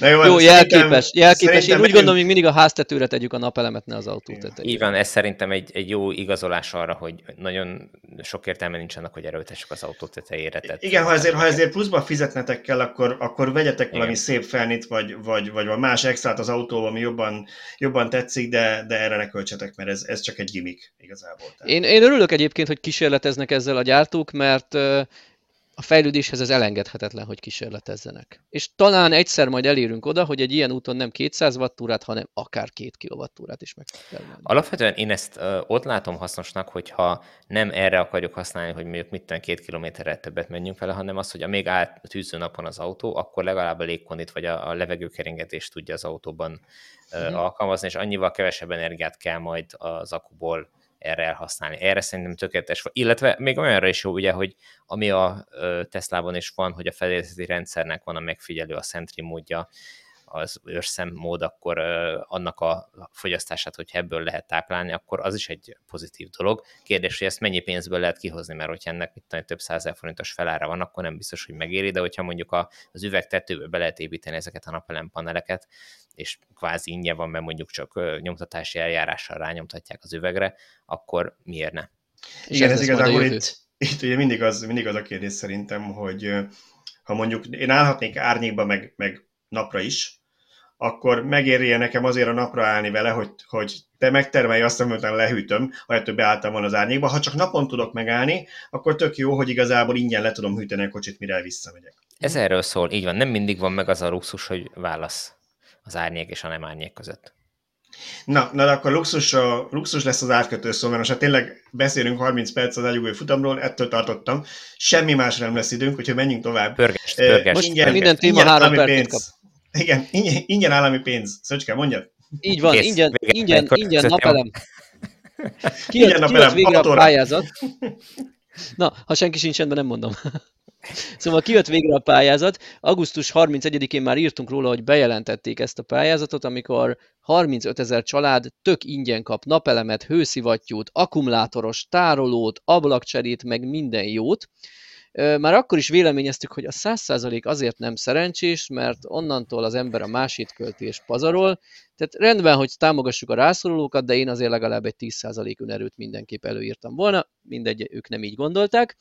Na jó, jó jelképes. jelképes. Én úgy gondolom, hogy mindig a háztetőre tegyük a napelemet, ne az autó tetejére. Így van, ez szerintem egy, egy jó igazolás arra, hogy nagyon sok értelme nincs annak, hogy erőltessük az autó tetejére. Tehát Igen, ha ezért, ha ezért pluszba fizetnetek kell, akkor, akkor vegyetek Igen. valami szép felnit, vagy, vagy, vagy más extrát az autóba, ami jobban, jobban tetszik, de, de erre ne költsetek, mert ez, ez csak egy gimmick igazából. Én, én örülök egyébként, hogy kísérleteznek ezzel a gyártók, mert a fejlődéshez ez elengedhetetlen, hogy kísérletezzenek. És talán egyszer majd elérünk oda, hogy egy ilyen úton nem 200 wattórát, hanem akár 2 kWh-t is meg kell menni. Alapvetően én ezt uh, ott látom hasznosnak, hogyha nem erre akarjuk használni, hogy mondjuk mit tudom, két kilométerre többet menjünk vele, hanem az, hogy amíg áll a tűző napon az autó, akkor legalább a légkondit vagy a, a levegőkeringetést tudja az autóban uh, uh-huh. alkalmazni, és annyival kevesebb energiát kell majd az akuból erre elhasználni. Erre szerintem tökéletes. Illetve még olyanra is jó, ugye, hogy ami a Teslában is van, hogy a fedélzeti rendszernek van a megfigyelő, a Sentry módja, az őrszem mód, akkor annak a fogyasztását, hogy ebből lehet táplálni, akkor az is egy pozitív dolog. Kérdés, hogy ezt mennyi pénzből lehet kihozni, mert hogyha ennek mit tudom, több százezer forintos felára van, akkor nem biztos, hogy megéri, de hogyha mondjuk a, az üvegtetőbe be lehet építeni ezeket a napelempaneleket, és kvázi ingyen van, mert mondjuk csak nyomtatási eljárással rányomtatják az üvegre, akkor miért ne? Igen, ez, ez igazából itt, itt ugye mindig az, mindig az a kérdés szerintem, hogy ha mondjuk én állhatnék árnyékba, meg, meg napra is, akkor megérje nekem azért a napra állni vele, hogy, hogy te megtermelj azt, amit lehűtöm, ahelyett, hogy beálltam volna az árnyékba. Ha csak napon tudok megállni, akkor tök jó, hogy igazából ingyen le tudom hűteni a kocsit, mire visszamegyek. Ez erről szól, így van. Nem mindig van meg az a luxus, hogy válasz az árnyék és a nem árnyék között. Na, na de akkor luxus, a, luxus lesz az átkötő szó, mert most hát tényleg beszélünk 30 perc az ágyugói futamról, ettől tartottam. Semmi másra nem lesz időnk, úgyhogy menjünk tovább. Pörgest, pörgest. Most ingyen, minden téma három percet kap. Igen, ingyen, ingyen állami pénz. Szöcske, mondjad. Így van, Kész, ingyen, ingyen, ingyen napelem. Kijött, kijött végre a pályázat. Na, ha senki sincs rendben, nem mondom. Szóval kijött végre a pályázat. Augusztus 31-én már írtunk róla, hogy bejelentették ezt a pályázatot, amikor 35 ezer család tök ingyen kap napelemet, hőszivattyút, akkumulátoros tárolót, ablakcserét, meg minden jót. Már akkor is véleményeztük, hogy a 100% azért nem szerencsés, mert onnantól az ember a másét költi és pazarol. Tehát rendben, hogy támogassuk a rászorulókat, de én azért legalább egy 10% önerőt mindenképp előírtam volna. Mindegy, ők nem így gondolták.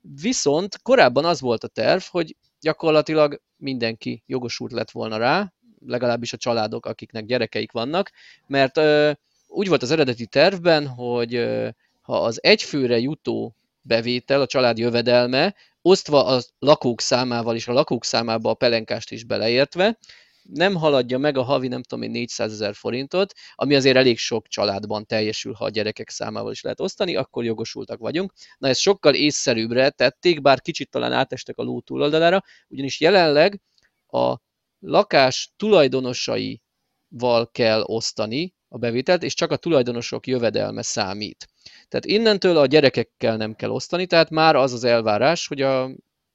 Viszont korábban az volt a terv, hogy gyakorlatilag mindenki jogosult lett volna rá, legalábbis a családok, akiknek gyerekeik vannak, mert ö, úgy volt az eredeti tervben, hogy ö, ha az egyfőre jutó bevétel, a család jövedelme, osztva a lakók számával és a lakók számába a pelenkást is beleértve, nem haladja meg a havi, nem tudom én, 400 ezer forintot, ami azért elég sok családban teljesül, ha a gyerekek számával is lehet osztani, akkor jogosultak vagyunk. Na ezt sokkal észszerűbbre tették, bár kicsit talán átestek a ló túloldalára, ugyanis jelenleg a lakás tulajdonosaival kell osztani a bevételt, és csak a tulajdonosok jövedelme számít. Tehát innentől a gyerekekkel nem kell osztani, tehát már az az elvárás, hogy a,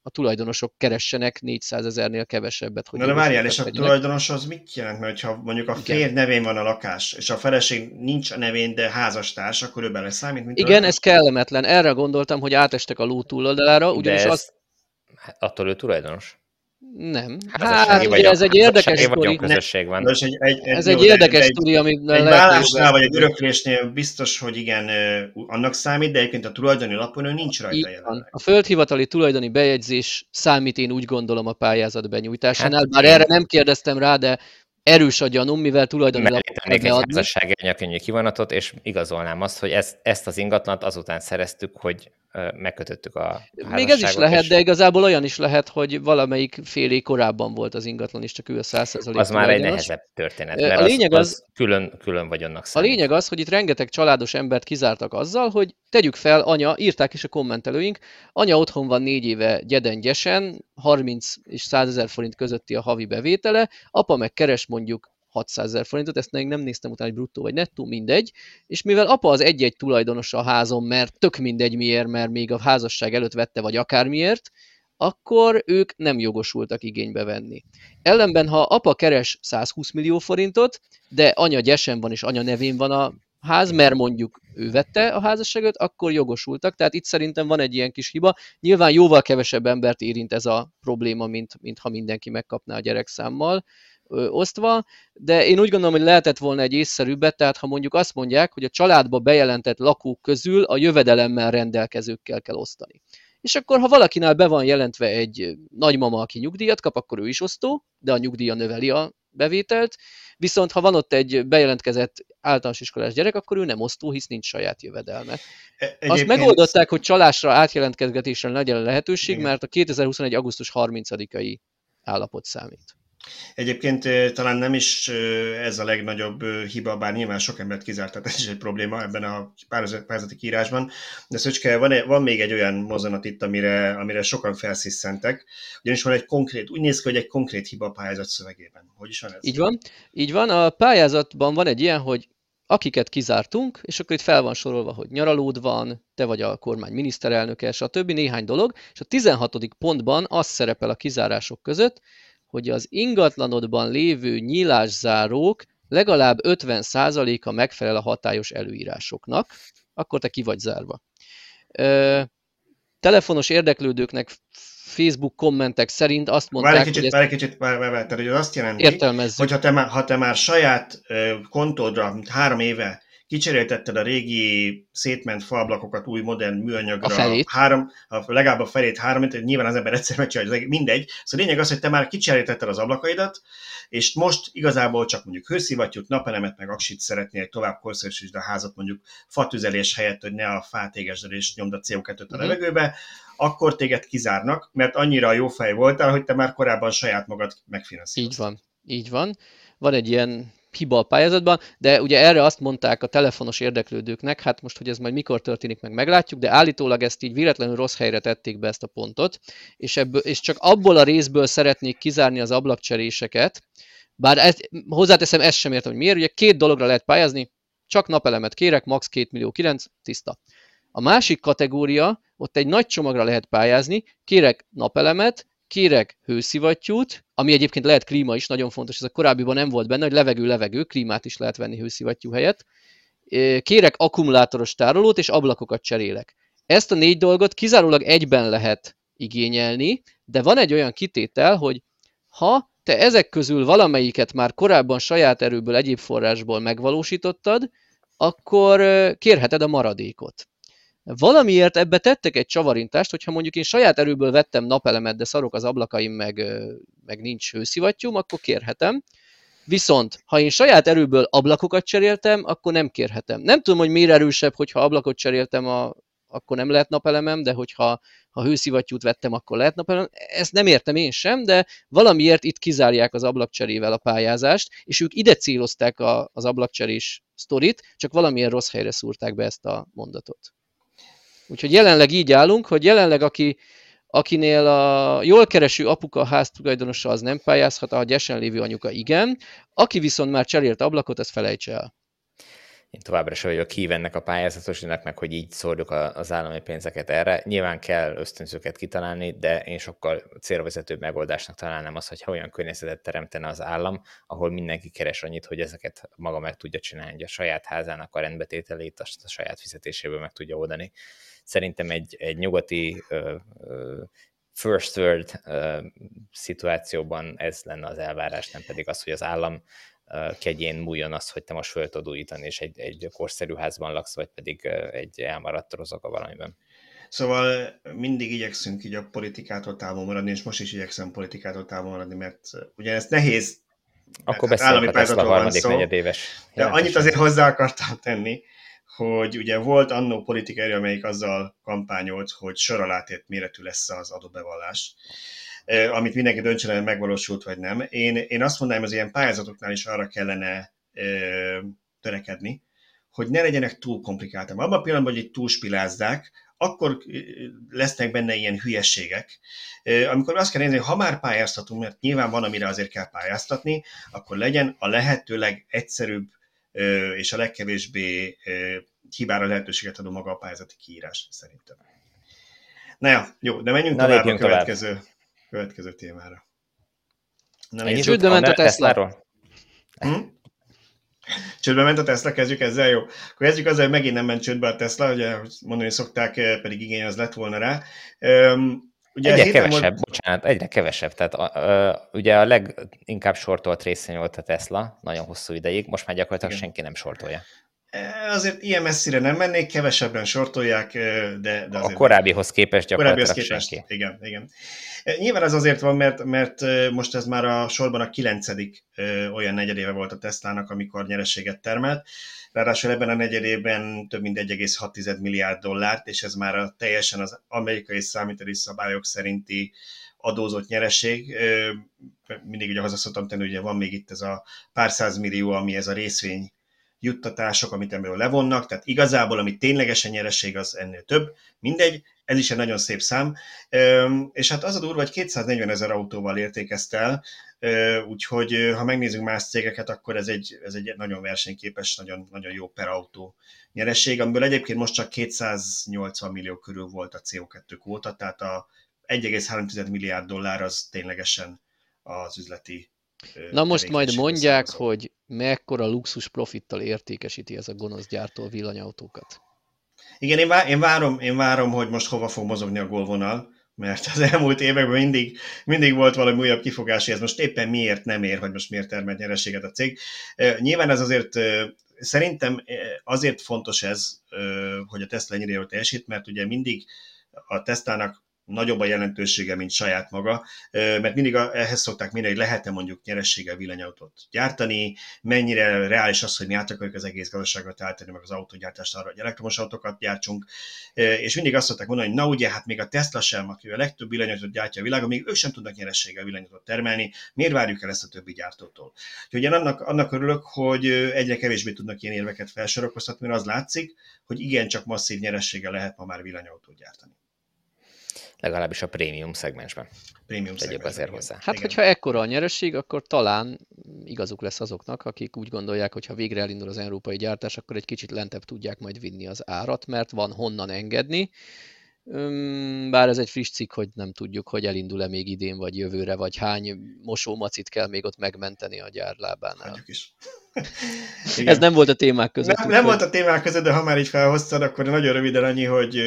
a tulajdonosok keressenek 400 ezernél kevesebbet. Hogy Na de várjál, és a legyenek. tulajdonos az mit jelent? Mert ha mondjuk a férj nevén van a lakás, és a feleség nincs a nevén, de házastárs, akkor ő bele számít, mint Igen, ez kellemetlen. Erre gondoltam, hogy átestek a ló túloldalára, ugyanis ez, az... Hát attól ő tulajdonos. Nem. Hát, vagy ez egy érdekes sztori. közösség van. Ez egy, egy, ez egy, egy érdekes sztori, amit Egy vállásnál vagy egy öröklésnél biztos, hogy igen, annak számít, de egyébként a tulajdoni lapon ő nincs rajta jelenleg. A földhivatali tulajdoni bejegyzés számít, én úgy gondolom a pályázat benyújtásánál, hát, bár én... erre nem kérdeztem rá, de erős a gyanúm, mivel tulajdoni Mellé egy házassági anyakönyvű kivonatot, és igazolnám azt, hogy ezt, ezt az ingatlant azután szereztük, hogy megkötöttük a Még ez is lehet, és... de igazából olyan is lehet, hogy valamelyik félé korábban volt az ingatlan, és csak ő a 100% Az már egy nehezebb történet, mert a lényeg az, az, az külön, külön vagyonnak számít. A lényeg az, hogy itt rengeteg családos embert kizártak azzal, hogy tegyük fel, anya, írták is a kommentelőink, anya otthon van négy éve gyesen, 30 és 100 ezer forint közötti a havi bevétele, apa meg keres mondjuk 600 ezer forintot, ezt még nem néztem utána, hogy bruttó vagy nettó, mindegy, és mivel apa az egy-egy tulajdonos a házon, mert tök mindegy miért, mert még a házasság előtt vette, vagy akármiért, akkor ők nem jogosultak igénybe venni. Ellenben, ha apa keres 120 millió forintot, de anya gyesen van és anya nevén van a ház, mert mondjuk ő vette a házasságot, akkor jogosultak. Tehát itt szerintem van egy ilyen kis hiba. Nyilván jóval kevesebb embert érint ez a probléma, mint, mint ha mindenki megkapná a gyerekszámmal osztva, de én úgy gondolom, hogy lehetett volna egy észszerűbbet, tehát ha mondjuk azt mondják, hogy a családba bejelentett lakók közül a jövedelemmel rendelkezőkkel kell osztani. És akkor, ha valakinál be van jelentve egy nagymama, aki nyugdíjat kap, akkor ő is osztó, de a nyugdíja növeli a bevételt, viszont ha van ott egy bejelentkezett általános iskolás gyerek, akkor ő nem osztó, hisz nincs saját jövedelme. E, egyébként... Azt megoldották, hogy csalásra, átjelentkezgetésre legyen lehetőség, Igen. mert a 2021. augusztus 30-ai állapot számít. Egyébként talán nem is ez a legnagyobb hiba, bár nyilván sok embert kizárt, tehát ez is egy probléma ebben a pályázati kiírásban. De Szöcske, van, van még egy olyan mozzanat itt, amire, amire sokan felsziszentek, ugyanis van egy konkrét, úgy néz ki, hogy egy konkrét hiba a pályázat szövegében. Hogy is van ez? Így van. Így van. A pályázatban van egy ilyen, hogy akiket kizártunk, és akkor itt fel van sorolva, hogy nyaralód van, te vagy a kormány miniszterelnöke, stb. néhány dolog, és a 16. pontban az szerepel a kizárások között, hogy az ingatlanodban lévő nyílászárók legalább 50%-a megfelel a hatályos előírásoknak, akkor te ki vagy zárva. telefonos érdeklődőknek Facebook kommentek szerint azt mondták, várj kicsit, hogy... Várj kicsit, várj, várj, tehát hogy az azt jelenti, hogy ha te, már, ha te már saját kontódra három éve kicseréltetted a régi szétment falablakokat új modern műanyagra. A felét. Három, a, legalább a felét három, mint nyilván az ember egyszer megcsinálja, mindegy. Szóval lényeg az, hogy te már kicseréltetted az ablakaidat, és most igazából csak mondjuk hőszivattyút, napelemet, meg aksit szeretnél tovább korszerűsítsd a házat mondjuk fatüzelés helyett, hogy ne a fát égesd és nyomd a CO2-t a mm. levegőbe, akkor téged kizárnak, mert annyira jó fej voltál, hogy te már korábban saját magad megfinanszíroztad. Így van, így van. Van egy ilyen hiba a pályázatban, de ugye erre azt mondták a telefonos érdeklődőknek, hát most, hogy ez majd mikor történik, meg meglátjuk, de állítólag ezt így véletlenül rossz helyre tették be ezt a pontot, és, ebből, és csak abból a részből szeretnék kizárni az ablakcseréseket, bár ezt, hozzáteszem, ezt sem értem, hogy miért, ugye két dologra lehet pályázni, csak napelemet kérek, max. 2 millió 9, tiszta. A másik kategória, ott egy nagy csomagra lehet pályázni, kérek napelemet, kérek hőszivattyút, ami egyébként lehet klíma is, nagyon fontos, ez a korábbiban nem volt benne, hogy levegő-levegő, klímát is lehet venni hőszivattyú helyett. Kérek akkumulátoros tárolót, és ablakokat cserélek. Ezt a négy dolgot kizárólag egyben lehet igényelni, de van egy olyan kitétel, hogy ha te ezek közül valamelyiket már korábban saját erőből, egyéb forrásból megvalósítottad, akkor kérheted a maradékot. Valamiért ebbe tettek egy csavarintást, hogyha mondjuk én saját erőből vettem napelemet, de szarok az ablakaim, meg, meg nincs hőszivattyúm, akkor kérhetem. Viszont, ha én saját erőből ablakokat cseréltem, akkor nem kérhetem. Nem tudom, hogy miért erősebb, hogyha ablakot cseréltem, a, akkor nem lehet napelemem, de hogyha ha hőszivattyút vettem, akkor lehet napelemem. Ezt nem értem én sem, de valamiért itt kizárják az ablakcserével a pályázást, és ők ide célozták a, az ablakcserés sztorit, csak valamiért rossz helyre szúrták be ezt a mondatot. Úgyhogy jelenleg így állunk, hogy jelenleg aki, akinél a jól kereső apuka ház tulajdonosa az nem pályázhat, a gyesen lévő anyuka igen, aki viszont már cserélt ablakot, ezt felejtse el. Én továbbra is vagyok hív ennek a pályázatosnak, meg hogy így szórjuk az állami pénzeket erre. Nyilván kell ösztönzőket kitalálni, de én sokkal célvezetőbb megoldásnak találnám az, hogy olyan környezetet teremtene az állam, ahol mindenki keres annyit, hogy ezeket maga meg tudja csinálni, a saját házának a rendbetételét, a saját fizetéséből meg tudja oldani szerintem egy, egy nyugati first world szituációban ez lenne az elvárás, nem pedig az, hogy az állam kegyén múljon az, hogy te most föl tudod újítani, és egy, egy korszerű házban laksz, vagy pedig egy elmaradt rozok valamiben. Szóval mindig igyekszünk így a politikától távol maradni, és most is igyekszem politikától távol maradni, mert ugye ez nehéz. Akkor hát beszélünk a Tesla harmadik negyedéves. De annyit azért hozzá akartam tenni, hogy ugye volt annó politikai amelyik azzal kampányolt, hogy sor alá tett méretű lesz az adóbevallás, amit mindenki döntsen, hogy megvalósult vagy nem. Én, én azt mondanám, az ilyen pályázatoknál is arra kellene ö, törekedni, hogy ne legyenek túl komplikáltak. Abban a pillanatban, hogy itt túlspilázzák, akkor lesznek benne ilyen hülyességek. Amikor azt kell nézni, hogy ha már pályáztatunk, mert nyilván van, amire azért kell pályáztatni, akkor legyen a lehető legegyszerűbb és a legkevésbé hibára lehetőséget adó maga a pályázati kiírás, szerintem. Na ja, jó, de menjünk Na, tovább a következő, tovább. következő témára. Na, Ennyi csődbe ment a Tesla. Hm? Csődbe ment a Tesla, kezdjük ezzel, jó? Akkor kezdjük azzal, hogy megint nem ment csődbe a Tesla, ugye mondani szokták, pedig igény az lett volna rá. Ugye egyre kevesebb, volt... bocsánat, egyre kevesebb. Tehát a, a, ugye a leginkább sortolt részén volt a Tesla, nagyon hosszú ideig, most már gyakorlatilag Igen. senki nem sortolja. E, azért ilyen messzire nem mennék, kevesebben sortolják, de, de azért... A korábbihoz képest gyakorlatilag korábbihoz képest, senki. Igen, igen. E, nyilván ez azért van, mert, mert most ez már a sorban a kilencedik olyan negyedéve volt a Teslának, amikor nyereséget termelt. Ráadásul ebben a negyedében több mint 1,6 milliárd dollárt, és ez már a teljesen az amerikai számítani szabályok szerinti adózott nyereség. Mindig ugye haza szoktam tenni, hogy van még itt ez a pár millió, ami ez a részvény juttatások, amit ebből levonnak, tehát igazából, ami ténylegesen nyereség, az ennél több, mindegy, ez is egy nagyon szép szám, és hát az a durva, hogy 240 ezer autóval értékezte el, úgyhogy ha megnézzük más cégeket, akkor ez egy, ez egy nagyon versenyképes, nagyon, nagyon jó per autó nyereség, amiből egyébként most csak 280 millió körül volt a CO2 kvóta, tehát a 1,3 milliárd dollár az ténylegesen az üzleti Na most majd mondják, szó. hogy mekkora luxus profittal értékesíti ez a gonosz gyártó villanyautókat. Igen, én, vá- én, várom, én várom, hogy most hova fog mozogni a golvonal, mert az elmúlt években mindig, mindig volt valami újabb kifogás, ez most éppen miért nem ér, hogy most miért termelt nyereséget a cég. Nyilván ez azért szerintem azért fontos ez, hogy a Tesla ennyire jól teljesít, mert ugye mindig a Teslának nagyobb a jelentősége, mint saját maga, mert mindig ehhez szokták mérni, hogy lehet-e mondjuk nyerességgel villanyautót gyártani, mennyire reális az, hogy mi át akarjuk az egész gazdaságot állítani, meg az autógyártást arra, hogy elektromos autókat gyártsunk, és mindig azt szokták mondani, hogy na ugye, hát még a Tesla sem, aki a legtöbb villanyautót gyártja a világon, még ők sem tudnak nyerességgel villanyautót termelni, miért várjuk el ezt a többi gyártótól? Úgyhogy én annak, annak örülök, hogy egyre kevésbé tudnak ilyen érveket felsorokoztatni, mert az látszik, hogy igencsak masszív nyerességgel lehet ma már villanyautót gyártani legalábbis a prémium szegmensben. Prémium szegmensben. azért hozzá. Hát, igen. hogyha ekkora a nyereség, akkor talán igazuk lesz azoknak, akik úgy gondolják, hogy ha végre elindul az európai gyártás, akkor egy kicsit lentebb tudják majd vinni az árat, mert van honnan engedni. Bár ez egy friss cikk, hogy nem tudjuk, hogy elindul-e még idén, vagy jövőre, vagy hány mosómacit kell még ott megmenteni a gyárlábánál. Hagyjuk is. Ez nem volt a témák között. Nem, nem volt a témák között, de ha már így felhoztad, akkor nagyon röviden annyi, hogy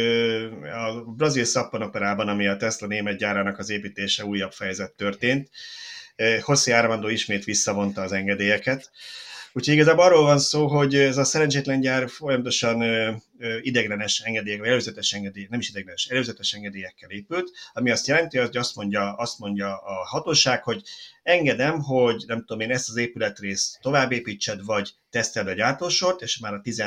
a brazil szappanoperában, ami a Tesla német gyárának az építése újabb fejezet történt, José Armando ismét visszavonta az engedélyeket. Úgyhogy igazából arról van szó, hogy ez a szerencsétlen gyár folyamatosan ideglenes engedélyek, vagy előzetes engedélyek, nem is ideglenes, előzetes engedélyekkel épült, ami azt jelenti, hogy azt mondja, azt mondja a hatóság, hogy engedem, hogy nem tudom én ezt az épületrészt tovább építsed, vagy teszteld a gyártósort, és már a 10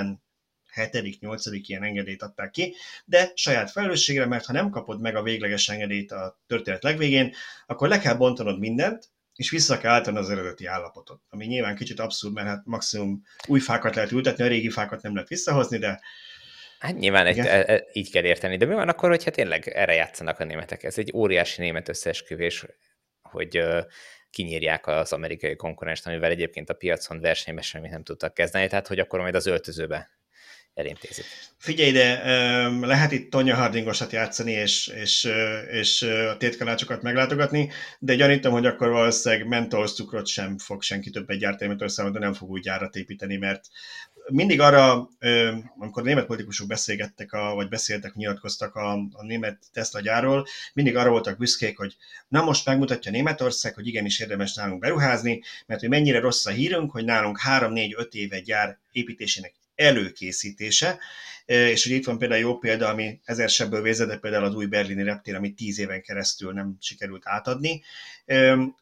hetedik, nyolcadik ilyen engedélyt adták ki, de saját felelősségre, mert ha nem kapod meg a végleges engedélyt a történet legvégén, akkor le kell bontanod mindent, és vissza kell állítani az eredeti állapotot. Ami nyilván kicsit abszurd, mert hát maximum új fákat lehet ültetni, a régi fákat nem lehet visszahozni, de Hát nyilván egy, e, e, így kell érteni, de mi van akkor, hogyha tényleg erre játszanak a németek? Ez egy óriási német összeesküvés, hogy uh, kinyírják az amerikai konkurenst, amivel egyébként a piacon versenyben semmit nem tudtak kezdeni, tehát hogy akkor majd az öltözőbe elintézik. Figyelj ide, lehet itt Tonya Hardingosat játszani, és, és, és a tétkanácsokat meglátogatni, de gyanítom, hogy akkor valószínűleg mentol cukrot sem fog senki többet gyártani, mert de nem fog úgy gyárat építeni, mert mindig arra, amikor a német politikusok beszélgettek, a, vagy beszéltek, nyilatkoztak a, a német Tesla gyárról, mindig arra voltak büszkék, hogy na most megmutatja Németország, hogy igenis érdemes nálunk beruházni, mert hogy mennyire rossz a hírünk, hogy nálunk 3-4-5 éve gyár építésének előkészítése, és hogy itt van például jó példa, ami ezer sebből vézett, például az új berlini reptér, amit tíz éven keresztül nem sikerült átadni.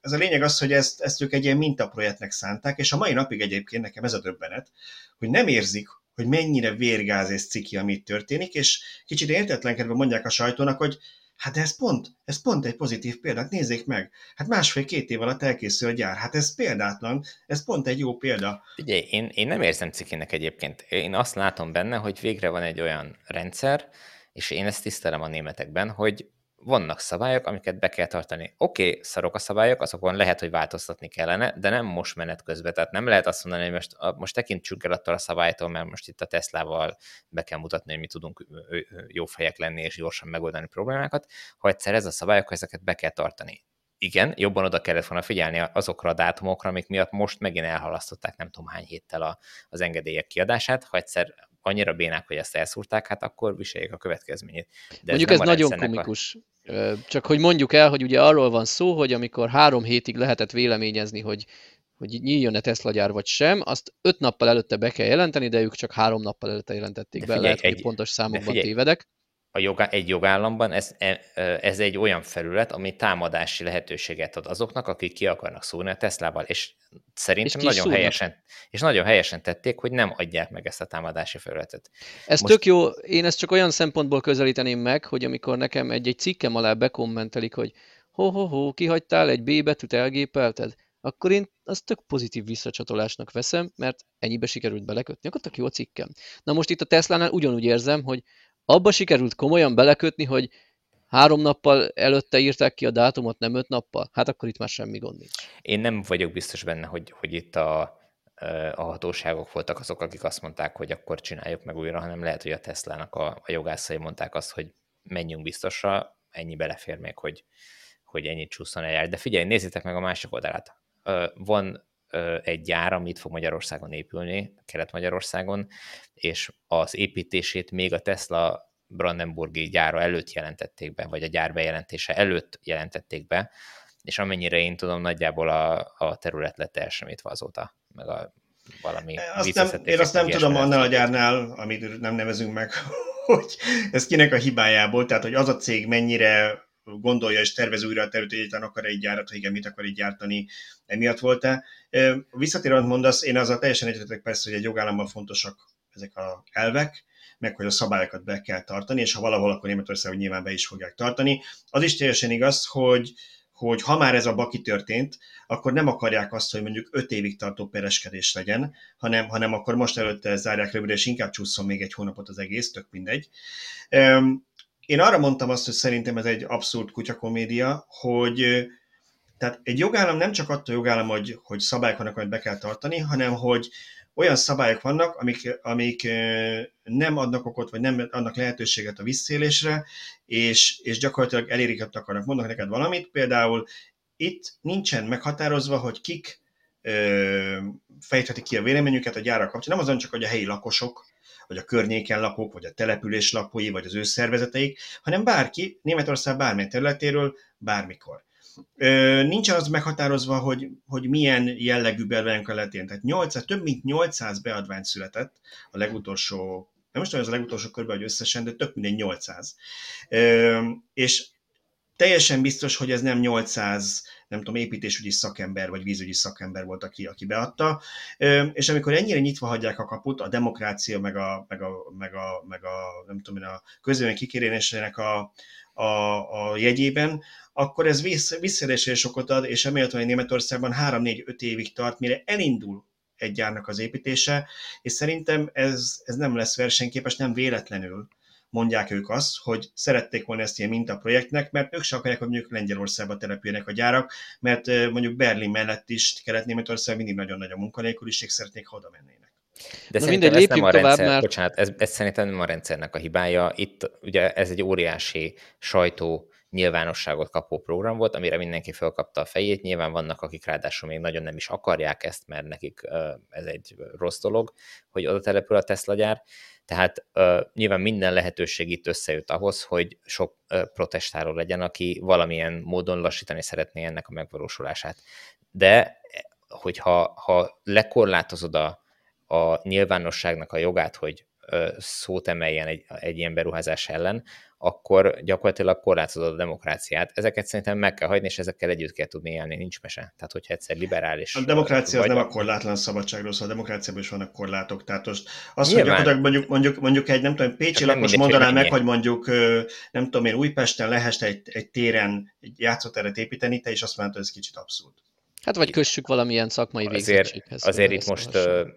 Ez a lényeg az, hogy ezt, ezt ők egy ilyen mintaprojektnek szánták, és a mai napig egyébként nekem ez a döbbenet, hogy nem érzik, hogy mennyire vérgáz és ciki, amit történik, és kicsit értetlenkedve mondják a sajtónak, hogy Hát ez pont, ez pont egy pozitív példát, nézzék meg. Hát másfél-két év alatt elkészül a gyár. Hát ez példátlan, ez pont egy jó példa. Ugye, én, én nem érzem cikinek egyébként. Én azt látom benne, hogy végre van egy olyan rendszer, és én ezt tisztelem a németekben, hogy vannak szabályok, amiket be kell tartani. Oké, okay, szarok a szabályok, azokon lehet, hogy változtatni kellene, de nem most menet közben. Tehát nem lehet azt mondani, hogy most, most tekintsünk el attól a szabálytól, mert most itt a Teslával be kell mutatni, hogy mi tudunk jó fejek lenni és gyorsan megoldani problémákat. Ha egyszer ez a szabály, akkor ezeket be kell tartani. Igen, jobban oda kellett volna figyelni azokra a dátumokra, amik miatt most megint elhalasztották nem tudom hány héttel a, az engedélyek kiadását. Ha egyszer annyira bénák, hogy ezt elszúrták, hát akkor viseljék a következményét. De Mondjuk ez, ez nagyon komikus. A... Csak hogy mondjuk el, hogy ugye arról van szó, hogy amikor három hétig lehetett véleményezni, hogy hogy nyíljon-e Tesla gyár vagy sem, azt öt nappal előtte be kell jelenteni, de ők csak három nappal előtte jelentették be, lehet, egy, hogy pontos számokban figyelj, tévedek a jogá, egy jogállamban ez, e, ez egy olyan felület, ami támadási lehetőséget ad azoknak, akik ki akarnak szólni a Teslával, és szerintem és nagyon helyesen, és nagyon helyesen tették, hogy nem adják meg ezt a támadási felületet. Ez Most... tök jó, én ezt csak olyan szempontból közelíteném meg, hogy amikor nekem egy-egy cikkem alá bekommentelik, hogy ho-ho-ho, kihagytál egy B betűt, elgépelted, akkor én azt tök pozitív visszacsatolásnak veszem, mert ennyibe sikerült belekötni, akkor tök jó a cikkem. Na most itt a Tesla-nál ugyanúgy érzem, hogy abba sikerült komolyan belekötni, hogy három nappal előtte írták ki a dátumot, nem öt nappal, hát akkor itt már semmi gond nincs. Én nem vagyok biztos benne, hogy, hogy itt a, a hatóságok voltak azok, akik azt mondták, hogy akkor csináljuk meg újra, hanem lehet, hogy a Teslának a, a jogászai mondták azt, hogy menjünk biztosra, ennyi belefér még, hogy, hogy ennyit csúszson eljár. De figyelj, nézzétek meg a másik oldalát. Van egy gyár, amit fog Magyarországon épülni, Kelet-Magyarországon, és az építését még a Tesla Brandenburgi gyára előtt jelentették be, vagy a gyár bejelentése előtt jelentették be, és amennyire én tudom, nagyjából a, a terület lett elsemítve azóta, meg a valami azt nem, Én azt nem tudom annál a gyárnál, amit nem nevezünk meg, hogy ez kinek a hibájából, tehát hogy az a cég mennyire gondolja és tervez újra a terület, hogy egyáltalán akar egy gyárat, hogy igen, mit akar így gyártani, emiatt volt-e. Visszatérve, mondasz, én azzal teljesen egyetetek persze, hogy egy jogállamban fontosak ezek a elvek, meg hogy a szabályokat be kell tartani, és ha valahol, akkor Németországban nyilván be is fogják tartani. Az is teljesen igaz, hogy, hogy ha már ez a baki történt, akkor nem akarják azt, hogy mondjuk öt évig tartó pereskedés legyen, hanem, hanem akkor most előtte zárják rövidre, és inkább csúszom még egy hónapot az egész, tök mindegy. Én arra mondtam azt, hogy szerintem ez egy abszurd kutyakomédia, hogy tehát egy jogállam nem csak attól jogállam, hogy, hogy szabályok vannak, amit be kell tartani, hanem hogy olyan szabályok vannak, amik, amik nem adnak okot, vagy nem adnak lehetőséget a visszélésre, és, és gyakorlatilag elérik, hogy akarnak. Mondok neked valamit, például itt nincsen meghatározva, hogy kik ö, fejthetik ki a véleményüket a gyárak kapcsán. Nem azon csak, hogy a helyi lakosok, vagy a környéken lakók, vagy a település lakói, vagy az ő szervezeteik, hanem bárki Németország bármely területéről, bármikor. Nincs az meghatározva, hogy, hogy milyen jellegű beadványok letén. Tehát 800, több mint 800 beadvány született a legutolsó, nem most tudom, az a legutolsó körben, hogy összesen, de több mint 800. És teljesen biztos, hogy ez nem 800, nem tudom, építésügyi szakember vagy vízügyi szakember volt, aki, aki beadta. És amikor ennyire nyitva hagyják a kaput, a demokrácia, meg a, meg a, meg a, meg a nem tudom, a közvélemény kikérésének a, a, a jegyében, akkor ez vissz, visszaesés okot ad, és emiatt, hogy Németországban 3-4-5 évig tart, mire elindul egy gyárnak az építése, és szerintem ez, ez nem lesz versenyképes, nem véletlenül mondják ők azt, hogy szerették volna ezt ilyen mintaprojektnek, mert ők se akarják, hogy mondjuk Lengyelországba települjenek a gyárak, mert mondjuk Berlin mellett is Kelet-Németország mindig nagyon nagy a munkanélküliség, szeretnék, ha oda mennének. De Na mindegy, ez nem a rendszer, tovább, mert... bocsánat, ez, ez szerintem nem a rendszernek a hibája. Itt ugye ez egy óriási sajtó nyilvánosságot kapó program volt, amire mindenki felkapta a fejét. Nyilván vannak, akik ráadásul még nagyon nem is akarják ezt, mert nekik ez egy rossz dolog, hogy oda települ a Tesla gyár. Tehát uh, nyilván minden lehetőség itt összejött ahhoz, hogy sok uh, protestáló legyen, aki valamilyen módon lassítani szeretné ennek a megvalósulását. De hogyha ha lekorlátozod a, a nyilvánosságnak a jogát, hogy uh, szót emeljen egy, egy ilyen beruházás ellen, akkor gyakorlatilag korlátozod a demokráciát. Ezeket szerintem meg kell hagyni, és ezekkel együtt kell tudni élni, nincs mese. Tehát, hogyha egyszer liberális... A demokrácia vagy, az nem a korlátlan szabadságról szól, a demokráciában is vannak korlátok. Tehát most az, Nyilván. hogy gyakorlatilag mondjuk, mondjuk, mondjuk egy, nem tudom, Pécsi lakos mondaná meg, hogy mondjuk, nem tudom én, Újpesten lehest egy, egy téren egy játszóteret építeni, te is azt mondtad, hogy ez kicsit abszurd. Hát vagy kössük valamilyen szakmai végzettséghez. Azért itt most uh,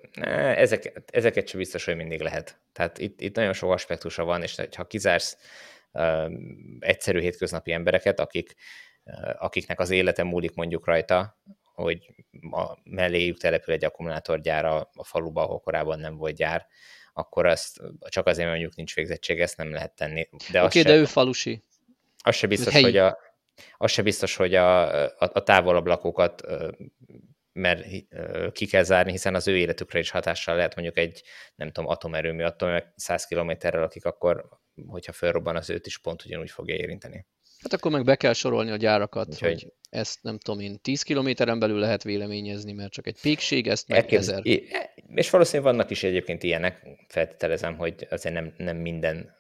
ezek, ezeket sem biztos, hogy mindig lehet. Tehát itt, itt nagyon sok aspektusa van, és ha kizársz egyszerű hétköznapi embereket, akik, akiknek az élete múlik mondjuk rajta, hogy a melléjük települ egy akkumulátorgyár a, a faluba, ahol korábban nem volt gyár, akkor azt csak azért mondjuk nincs végzettség, ezt nem lehet tenni. De Oké, okay, de ő falusi. Az se biztos, hogy a, az se biztos, hogy a, a, a távolabb lakókat mert ki kell zárni, hiszen az ő életükre is hatással lehet mondjuk egy, nem tudom, atomerőmű, attól meg 100 kilométerrel, akik akkor hogyha felrobban, az őt is pont ugyanúgy fogja érinteni. Hát akkor meg be kell sorolni a gyárakat, Úgyhogy... hogy ezt nem tudom én 10 kilométeren belül lehet véleményezni, mert csak egy pékség, ezt meg Elképz... ezer. És valószínűleg vannak is egyébként ilyenek, feltételezem, hogy azért nem, nem minden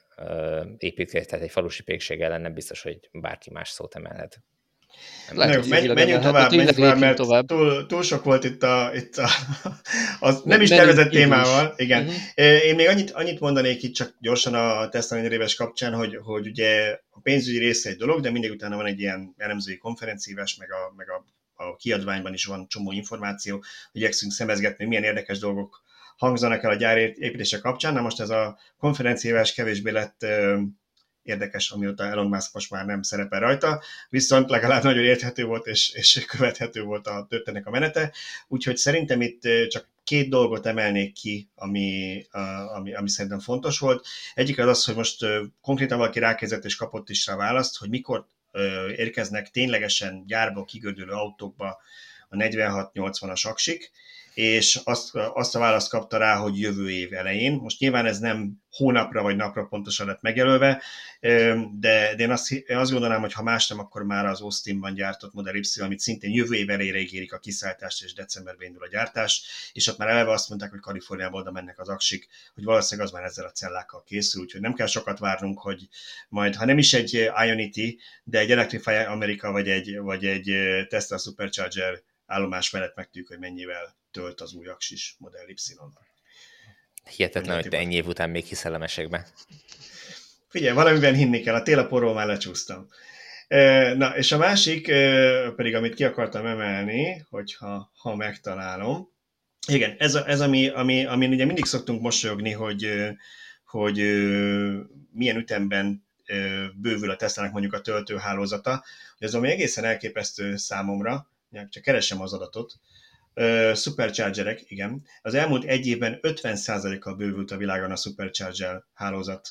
építkezés, tehát egy falusi pékség ellen nem biztos, hogy bárki más szót emelhet. Lehet, menj, menjünk tovább, menjünk tovább, mert tovább. Túl, túl sok volt itt a, itt a az nem is tervezett témával. Is. Igen. Uh-huh. Én még annyit, annyit mondanék itt csak gyorsan a Tesla éves kapcsán, hogy, hogy ugye a pénzügyi része egy dolog, de mindig utána van egy ilyen elemzői konferenciás, meg a, meg a, a kiadványban is van csomó információ, hogy igyekszünk szemezgetni, milyen érdekes dolgok hangzanak el a gyár építése kapcsán. Na most ez a konferenciás kevésbé lett érdekes, amióta Elon Musk most már nem szerepel rajta, viszont legalább nagyon érthető volt és, és követhető volt a történetnek a menete, úgyhogy szerintem itt csak két dolgot emelnék ki, ami, ami, ami szerintem fontos volt. Egyik az az, hogy most konkrétan valaki rákezdett és kapott is rá választ, hogy mikor érkeznek ténylegesen gyárba kigördülő autókba a 46-80-as aksik, és azt, azt a választ kapta rá, hogy jövő év elején. Most nyilván ez nem hónapra vagy napra pontosan lett megjelölve, de, de én azt, én azt gondolnám, hogy ha más nem, akkor már az Austinban gyártott Model Y, amit szintén jövő év elejére ígérik a kiszállítást, és decemberben indul a gyártás, és ott már eleve azt mondták, hogy Kaliforniából oda mennek az aksik, hogy valószínűleg az már ezzel a cellákkal készül, úgyhogy nem kell sokat várnunk, hogy majd, ha nem is egy Ionity, de egy Electrify America vagy egy, vagy egy Tesla Supercharger állomás mellett megtudjuk, hogy mennyivel tölt az új aksis Model y Hihetetlen, hogy te ennyi év után még hiszel a mesekbe. Figyelj, valamiben hinni kell, a télaporról már lecsúsztam. Na, és a másik pedig, amit ki akartam emelni, hogyha ha megtalálom, igen, ez, a, ez ami, ami, ami ugye mindig szoktunk mosolyogni, hogy, hogy milyen ütemben bővül a Tesla-nak mondjuk a töltőhálózata, hogy ez ami egészen elképesztő számomra, csak keresem az adatot, superchargerek, igen. Az elmúlt egy évben 50%-kal bővült a világon a supercharger hálózat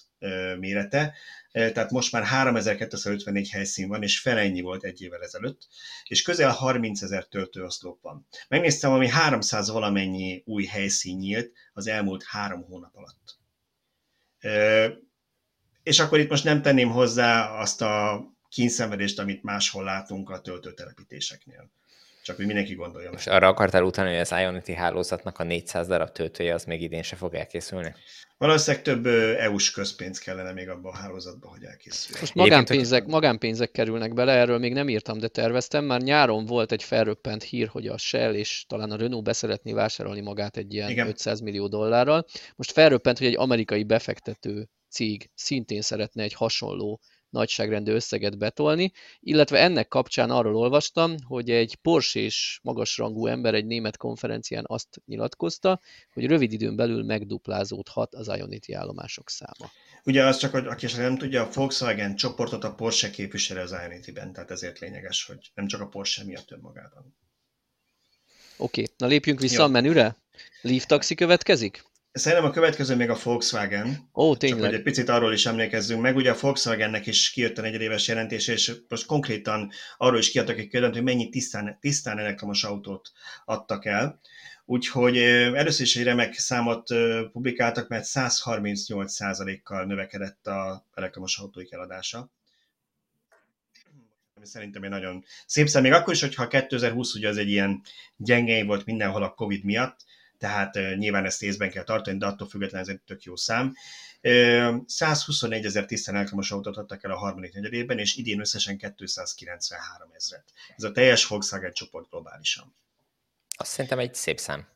mérete, tehát most már 3254 helyszín van, és fele ennyi volt egy évvel ezelőtt, és közel 30 ezer töltőoszlop van. Megnéztem, ami 300 valamennyi új helyszín nyílt az elmúlt három hónap alatt. És akkor itt most nem tenném hozzá azt a kínszenvedést, amit máshol látunk a töltőtelepítéseknél. Csak hogy mindenki gondolja. És arra akartál utána, hogy az Ionity hálózatnak a 400 darab töltője az még idén se fog elkészülni? Valószínűleg több EU-s közpénz kellene még abban a hálózatban, hogy elkészüljön. Most magánpénzek, magánpénzek kerülnek bele, erről még nem írtam, de terveztem. Már nyáron volt egy felröppent hír, hogy a Shell és talán a Renault beszeretné vásárolni magát egy ilyen Igen. 500 millió dollárral. Most felröppent, hogy egy amerikai befektető cég szintén szeretne egy hasonló nagyságrendű összeget betolni, illetve ennek kapcsán arról olvastam, hogy egy Porsche-s magasrangú ember egy német konferencián azt nyilatkozta, hogy rövid időn belül megduplázódhat az Ionity állomások száma. Ugye az csak, hogy aki nem tudja, a Volkswagen csoportot a Porsche képviseli az Ionity-ben, tehát ezért lényeges, hogy nem csak a Porsche miatt önmagában. Oké, okay. na lépjünk vissza Jó. a menüre. Leaf Taxi következik? Szerintem a következő még a Volkswagen. Ó, tényleg. Csak hogy egy picit arról is emlékezzünk meg. Ugye a Volkswagennek is kijött a negyedéves jelentés, és most konkrétan arról is kiadtak egy kérdőt, hogy mennyi tisztán, tisztán elektromos autót adtak el. Úgyhogy először is egy remek számot publikáltak, mert 138%-kal növekedett a elektromos autóik eladása. Ami szerintem egy nagyon szép szám, még akkor is, hogyha 2020 ugye az egy ilyen gyenge volt mindenhol a Covid miatt, tehát nyilván ezt észben kell tartani, de attól függetlenül ez egy tök jó szám. 121 ezer tisztán elektromos autót adtak el a harmadik negyedében, és idén összesen 293 ezeret. Ez a teljes Volkswagen csoport globálisan. Azt szerintem egy szép szám.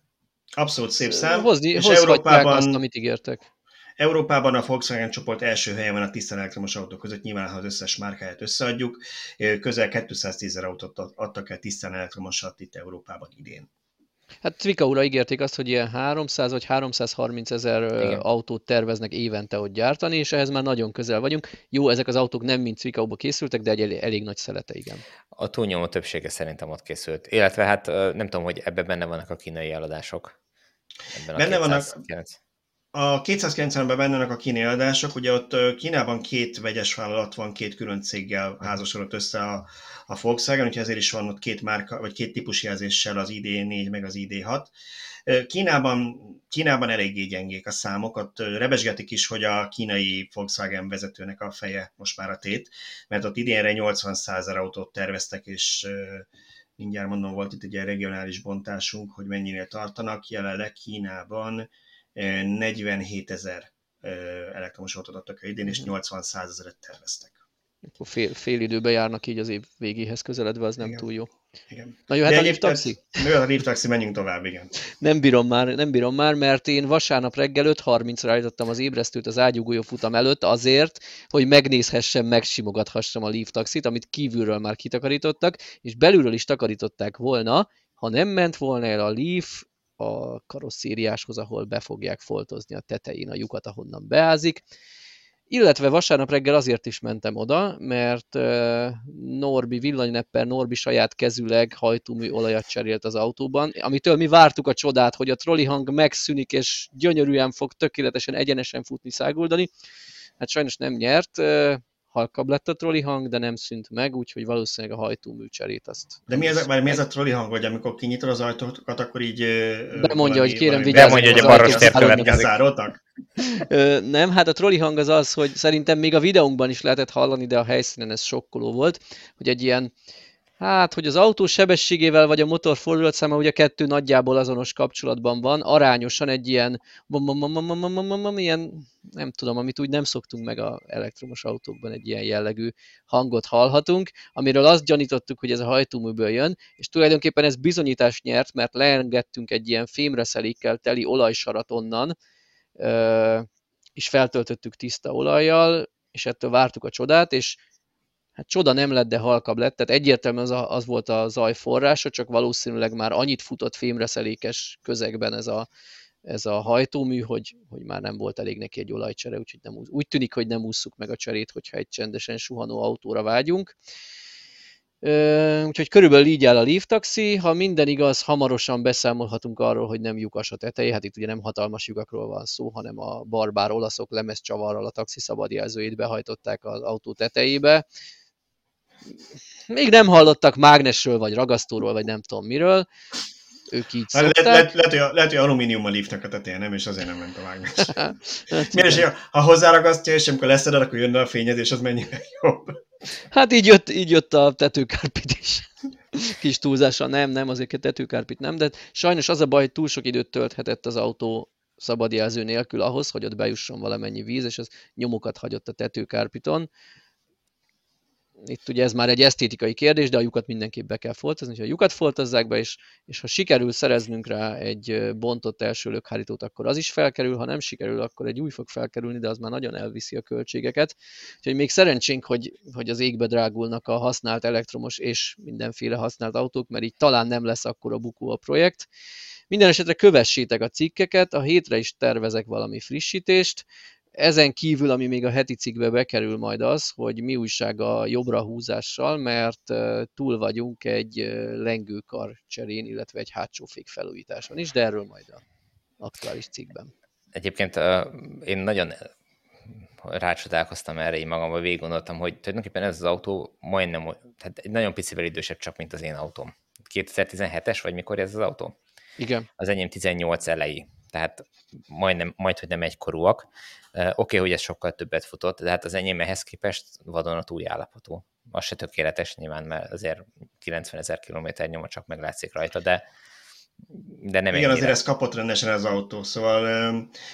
Abszolút szép szám. Hozni, és Európában, azt, amit ígértek. Európában a Volkswagen csoport első helyen van a tisztán elektromos autók között, nyilván ha az összes márkáját összeadjuk, közel 210 ezer autót adtak el tisztán elektromosat itt Európában idén. Hát Tvika ura ígérték azt, hogy ilyen 300 vagy 330 ezer autót terveznek évente ott gyártani, és ehhez már nagyon közel vagyunk. Jó, ezek az autók nem mind Tvika készültek, de egy elég, elég nagy szelete, igen. A túlnyomó többsége szerintem ott készült. Illetve hát nem tudom, hogy ebben benne vannak a kínai eladások. Ebben benne a vannak. A 290-ben benne vannak a kínai eladások, ugye ott Kínában két vegyes vállalat van, két külön céggel házasodott össze a, a Volkswagen, úgyhogy ezért is van ott két márka, vagy két típusjelzéssel az ID4 meg az ID6. Kínában, Kínában eléggé gyengék a számok, ott rebesgetik is, hogy a kínai Volkswagen vezetőnek a feje most már a tét, mert ott idénre 80 százer autót terveztek, és mindjárt mondom, volt itt egy ilyen regionális bontásunk, hogy mennyinél tartanak, jelenleg Kínában 47 ezer elektromos autót adtak idén, és 80 százezeret terveztek. Akkor fél, fél időben járnak így az év végéhez közeledve, az nem igen. túl jó. Igen. Na jöhet a lift taxi? Jöhet a lift taxi, menjünk tovább, igen. Nem bírom már, nem bírom már, mert én vasárnap reggel 5.30-ra állítottam az ébresztőt az ágyugójó futam előtt azért, hogy megnézhessem, megsimogathassam a lift taxit, amit kívülről már kitakarítottak, és belülről is takarították volna, ha nem ment volna el a Leaf a karosszériáshoz, ahol be fogják foltozni a tetején a lyukat, ahonnan beázik. Illetve vasárnap reggel azért is mentem oda, mert Norbi, villanynepper Norbi saját kezüleg hajtómű olajat cserélt az autóban, amitől mi vártuk a csodát, hogy a trolli hang megszűnik, és gyönyörűen fog tökéletesen egyenesen futni, száguldani. Hát sajnos nem nyert, halkabb lett a troli hang, de nem szűnt meg, úgyhogy valószínűleg a hajtómű cserét azt... De mi ez, a, mi ez a troli hang, hogy amikor kinyitod az ajtókat, akkor így... Bemondja, hogy kérem vigyázzatok hogy a baros zároltak? Nem, hát a troli hang az az, hogy szerintem még a videónkban is lehetett hallani, de a helyszínen ez sokkoló volt, hogy egy ilyen Hát, hogy az autó sebességével vagy a motor fordulatszáma ugye kettő nagyjából azonos kapcsolatban van, arányosan egy ilyen, ilyen nem tudom, amit úgy nem szoktunk meg a elektromos autókban egy ilyen jellegű hangot hallhatunk, amiről azt gyanítottuk, hogy ez a hajtóműből jön, és tulajdonképpen ez bizonyítást nyert, mert leengedtünk egy ilyen fémreszelékkel teli olajsarat onnan, és feltöltöttük tiszta olajjal, és ettől vártuk a csodát, és hát csoda nem lett, de halkabb lett, tehát egyértelműen az, a, az volt a zaj forrása, csak valószínűleg már annyit futott fémreszelékes közegben ez a, ez a hajtómű, hogy, hogy már nem volt elég neki egy olajcsere, úgyhogy nem, úgy tűnik, hogy nem ússzuk meg a cserét, hogyha egy csendesen suhanó autóra vágyunk. Úgyhogy körülbelül így áll a Leaf Taxi. Ha minden igaz, hamarosan beszámolhatunk arról, hogy nem lyukas a teteje. Hát itt ugye nem hatalmas lyukakról van szó, hanem a barbár olaszok lemezcsavarral a taxi szabadjelzőjét behajtották az autó tetejébe még nem hallottak mágnesről, vagy ragasztóról, vagy nem tudom miről. Ők így hát szokták. Lehet, lehet, lehet, lehet, hogy alumíniummal lívtak a tetején, nem, és azért nem ment a mágnes. hát, Miért, ha hozzáragasztja, és amikor leszeded, akkor jönne a fényezés, az mennyivel jobb. Hát így jött, így jött a tetőkárpit is. Kis túlzása, nem, nem, azért a tetőkárpit nem, de sajnos az a baj, hogy túl sok időt tölthetett az autó szabadjelző nélkül ahhoz, hogy ott bejusson valamennyi víz, és az nyomokat hagyott a tetőkárpiton itt ugye ez már egy esztétikai kérdés, de a lyukat mindenképp be kell foltozni, ha a lyukat foltozzák be, és, és ha sikerül szereznünk rá egy bontott első lökhárítót, akkor az is felkerül, ha nem sikerül, akkor egy új fog felkerülni, de az már nagyon elviszi a költségeket. Úgyhogy még szerencsénk, hogy, hogy az égbe drágulnak a használt elektromos és mindenféle használt autók, mert így talán nem lesz akkor a bukó a projekt. Minden esetre kövessétek a cikkeket, a hétre is tervezek valami frissítést, ezen kívül, ami még a heti cikkbe bekerül majd az, hogy mi újság a jobbra húzással, mert túl vagyunk egy lengőkar cserén, illetve egy hátsó fék felújításon is, de erről majd a aktuális cikkben. Egyébként én nagyon rácsodálkoztam erre, én magamban végig gondoltam, hogy tulajdonképpen ez az autó majdnem, tehát egy nagyon picivel idősebb csak, mint az én autóm. 2017-es, vagy mikor ez az autó? Igen. Az enyém 18 elejé, tehát majdnem, majd, hogy nem egykorúak. Oké, okay, hogy ez sokkal többet futott, de hát az enyém ehhez képest vadonatúj állapotú. Az se tökéletes nyilván, mert azért 90 ezer kilométer nyoma csak meglátszik rajta, de de nem Igen, ennyire. azért ez kapott rendesen az autó, szóval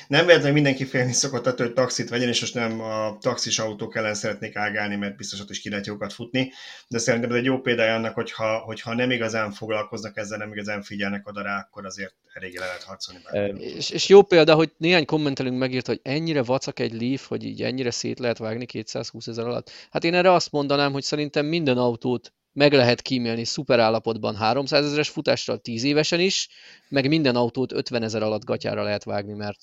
nem véletlenül mindenki félni szokott attól, hogy taxit vegyen, és most nem a taxis autók ellen szeretnék ágálni, mert biztos ott is ki lehet jókat futni, de szerintem ez egy jó példája annak, hogyha, hogyha nem igazán foglalkoznak ezzel, nem igazán figyelnek oda rá, akkor azért eléggé le lehet harcolni. És, és, jó példa, hogy néhány kommentelünk megírt, hogy ennyire vacak egy Leaf, hogy így ennyire szét lehet vágni 220 ezer alatt. Hát én erre azt mondanám, hogy szerintem minden autót meg lehet kímélni szuper állapotban 300 ezeres futással 10 évesen is, meg minden autót 50 ezer alatt gatyára lehet vágni, mert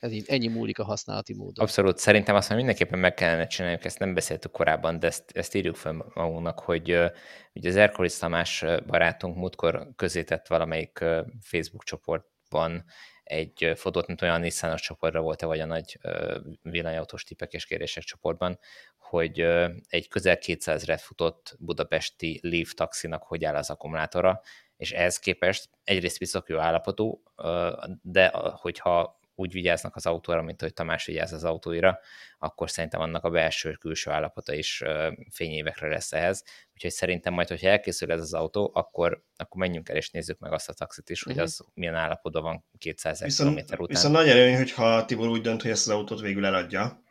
ez így, ennyi múlik a használati módon. Abszolút, szerintem azt mindenképpen meg kellene csinálni, ezt nem beszéltük korábban, de ezt, ezt írjuk fel magunknak, hogy ugye az Erkolis Tamás barátunk múltkor közé tett valamelyik Facebook csoportban egy fotót, mint olyan Nissanos csoportra volt-e, vagy a nagy villanyautós tipek és kérések csoportban, hogy egy közel 200 ret futott budapesti Leaf taxinak hogy áll az akkumulátora, és ehhez képest egyrészt viszok jó állapotú, de hogyha úgy vigyáznak az autóra, mint hogy Tamás vigyáz az autóira, akkor szerintem annak a belső-külső állapota is fényévekre lesz ehhez. Úgyhogy szerintem majd, hogyha elkészül ez az autó, akkor, akkor menjünk el és nézzük meg azt a taxit is, hogy mhm. az milyen állapotban van 200 km után. Viszont nagy előny, hogyha Tibor úgy dönt, hogy ezt az autót végül eladja,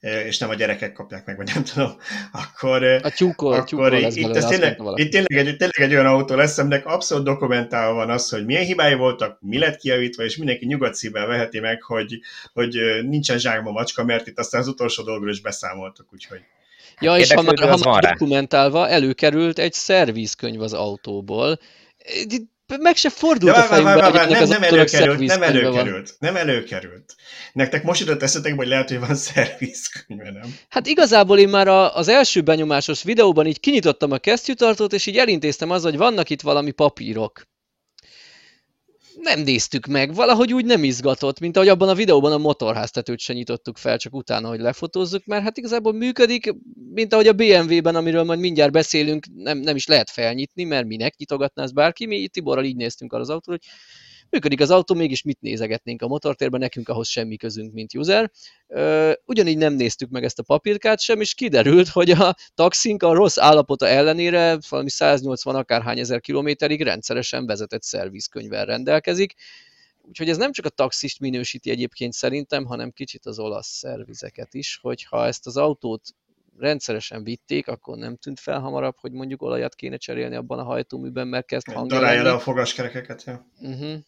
és nem a gyerekek kapják meg, vagy nem tudom, akkor, a tyúkol, akkor tyúkol itt, belőle, ez tényleg, itt tényleg egy, tényleg egy olyan autó lesz, aminek abszolút dokumentálva van az, hogy milyen hibái voltak, mi lett kijavítva, és mindenki nyugodt szívvel veheti meg, hogy, hogy nincsen zsákba macska, mert itt aztán az utolsó dolgról is beszámoltak, úgyhogy. Ja, és ha már, ha már dokumentálva előkerült egy szervizkönyv az autóból, meg se fordult ja, a fejünkbe, vár, vár, nem, nem előkerült, nem előkerült, nem előkerült. Nektek most jutott eszetek, hogy lehet, hogy van szervizkönyve, nem? Hát igazából én már a, az első benyomásos videóban így kinyitottam a kesztyűtartót, és így elintéztem az, hogy vannak itt valami papírok. Nem néztük meg, valahogy úgy nem izgatott, mint ahogy abban a videóban a motorháztetőt se nyitottuk fel, csak utána, hogy lefotózzuk, mert hát igazából működik, mint ahogy a BMW-ben, amiről majd mindjárt beszélünk, nem, nem is lehet felnyitni, mert minek nyitogatná ezt bárki, mi Tiborral így néztünk arra az autóra, hogy működik az autó, mégis mit nézegetnénk a motortérben, nekünk ahhoz semmi közünk, mint user. Ugyanígy nem néztük meg ezt a papírkát sem, és kiderült, hogy a taxink a rossz állapota ellenére valami 180 akárhány ezer kilométerig rendszeresen vezetett szervizkönyvvel rendelkezik, Úgyhogy ez nem csak a taxist minősíti egyébként szerintem, hanem kicsit az olasz szervizeket is, hogy ha ezt az autót rendszeresen vitték, akkor nem tűnt fel hamarabb, hogy mondjuk olajat kéne cserélni abban a hajtóműben, mert kezd hangja Darálja le a fogaskerekeket, ja. Uh-huh.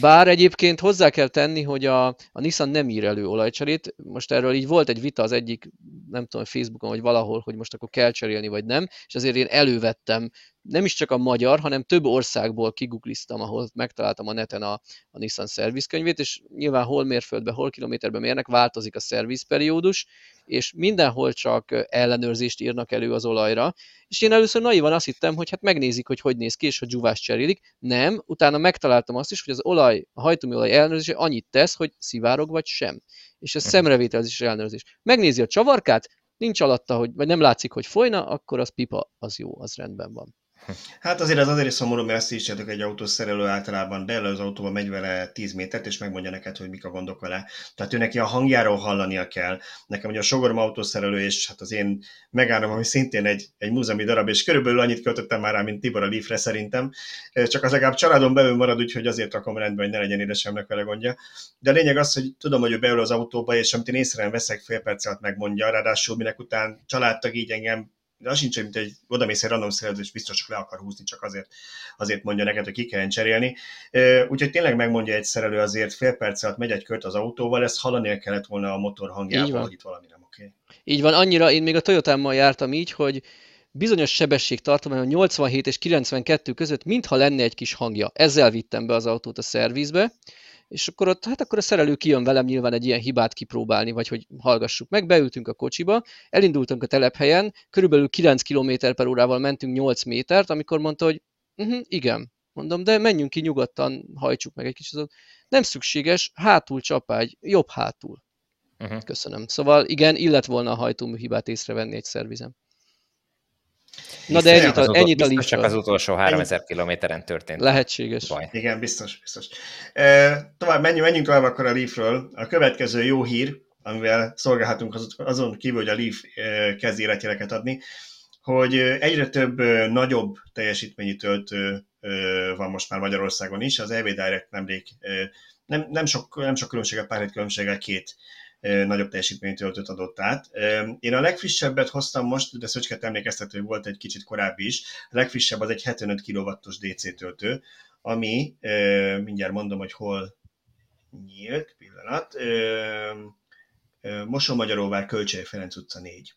Bár egyébként hozzá kell tenni, hogy a, a Nissan nem ír elő olajcserét. Most erről így volt egy vita az egyik, nem tudom, Facebookon vagy valahol, hogy most akkor kell cserélni vagy nem, és azért én elővettem nem is csak a magyar, hanem több országból kigugliztam, ahol megtaláltam a neten a, a Nissan szervizkönyvét, és nyilván hol mérföldbe, hol kilométerbe mérnek, változik a szervizperiódus, és mindenhol csak ellenőrzést írnak elő az olajra, és én először naivan azt hittem, hogy hát megnézik, hogy hogy néz ki, és hogy dzsúvást cserélik. Nem, utána megtaláltam azt is, hogy az olaj, a hajtómű olaj ellenőrzése annyit tesz, hogy szivárog vagy sem. És ez uh-huh. szemrevételezés ellenőrzés. Megnézi a csavarkát, nincs alatta, hogy, vagy nem látszik, hogy folyna, akkor az pipa, az jó, az rendben van. Hát azért ez azért is szomorú, mert ezt is egy autószerelő általában beáll az autóba, megy vele 10 métert, és megmondja neked, hogy mik a gondok vele. Tehát ő neki a hangjáról hallania kell. Nekem ugye a sogorom autószerelő, és hát az én megállom, ami szintén egy, egy múzeumi darab, és körülbelül annyit költöttem már rá, mint Tibor a Leafre szerintem. Csak az legalább családon belül marad, úgyhogy azért rakom rendbe, hogy ne legyen édesemnek vele gondja. De a lényeg az, hogy tudom, hogy ő beül az autóba, és amit én észre veszek, fél perc alatt megmondja, ráadásul minek után családtag így engem de az sincs, mint egy odamész egy random szerződés, biztos csak le akar húzni, csak azért, azért mondja neked, hogy ki kell cserélni. Úgyhogy tényleg megmondja egy szerelő azért fél perc alatt megy egy kört az autóval, ezt hallania kellett volna a motor hangjával, hogy itt valami nem oké. Okay. Így van, annyira, én még a Toyotámmal jártam így, hogy bizonyos sebességtartományon 87 és 92 között mintha lenne egy kis hangja. Ezzel vittem be az autót a szervizbe, és akkor ott, hát akkor a szerelő kijön velem nyilván egy ilyen hibát kipróbálni, vagy hogy hallgassuk meg, beültünk a kocsiba, elindultunk a telephelyen, körülbelül 9 km per órával mentünk 8 métert, amikor mondta, hogy uh-huh, igen, mondom, de menjünk ki nyugodtan, hajtsuk meg egy kicsit. Nem szükséges, hátul csapágy, jobb hátul. Uh-huh. Köszönöm. Szóval igen, illet volna a hajtómű hibát észrevenni egy szervizem. Na de ennyit a, ennyit a Csak az utolsó 3000 kilométeren történt. Lehetséges. Baj. Igen, biztos, biztos. E, tovább, menjünk, menjünk tovább akkor a Leafről. A következő jó hír, amivel szolgálhatunk azon kívül, hogy a Leaf kezd életjeleket adni, hogy egyre több nagyobb teljesítményű töltő van most már Magyarországon is. Az EV Direct nemrég nem, nem, sok, nem sok különbséggel, pár hét különbséggel két nagyobb teljesítményt töltőt adott át. Én a legfrissebbet hoztam most, de Szöcsket emlékeztető, hogy volt egy kicsit korábbi is. A legfrissebb az egy 75 kW-os DC töltő, ami, mindjárt mondom, hogy hol nyílt, pillanat, Mosonmagyaróvár Kölcsei Ferenc utca 4.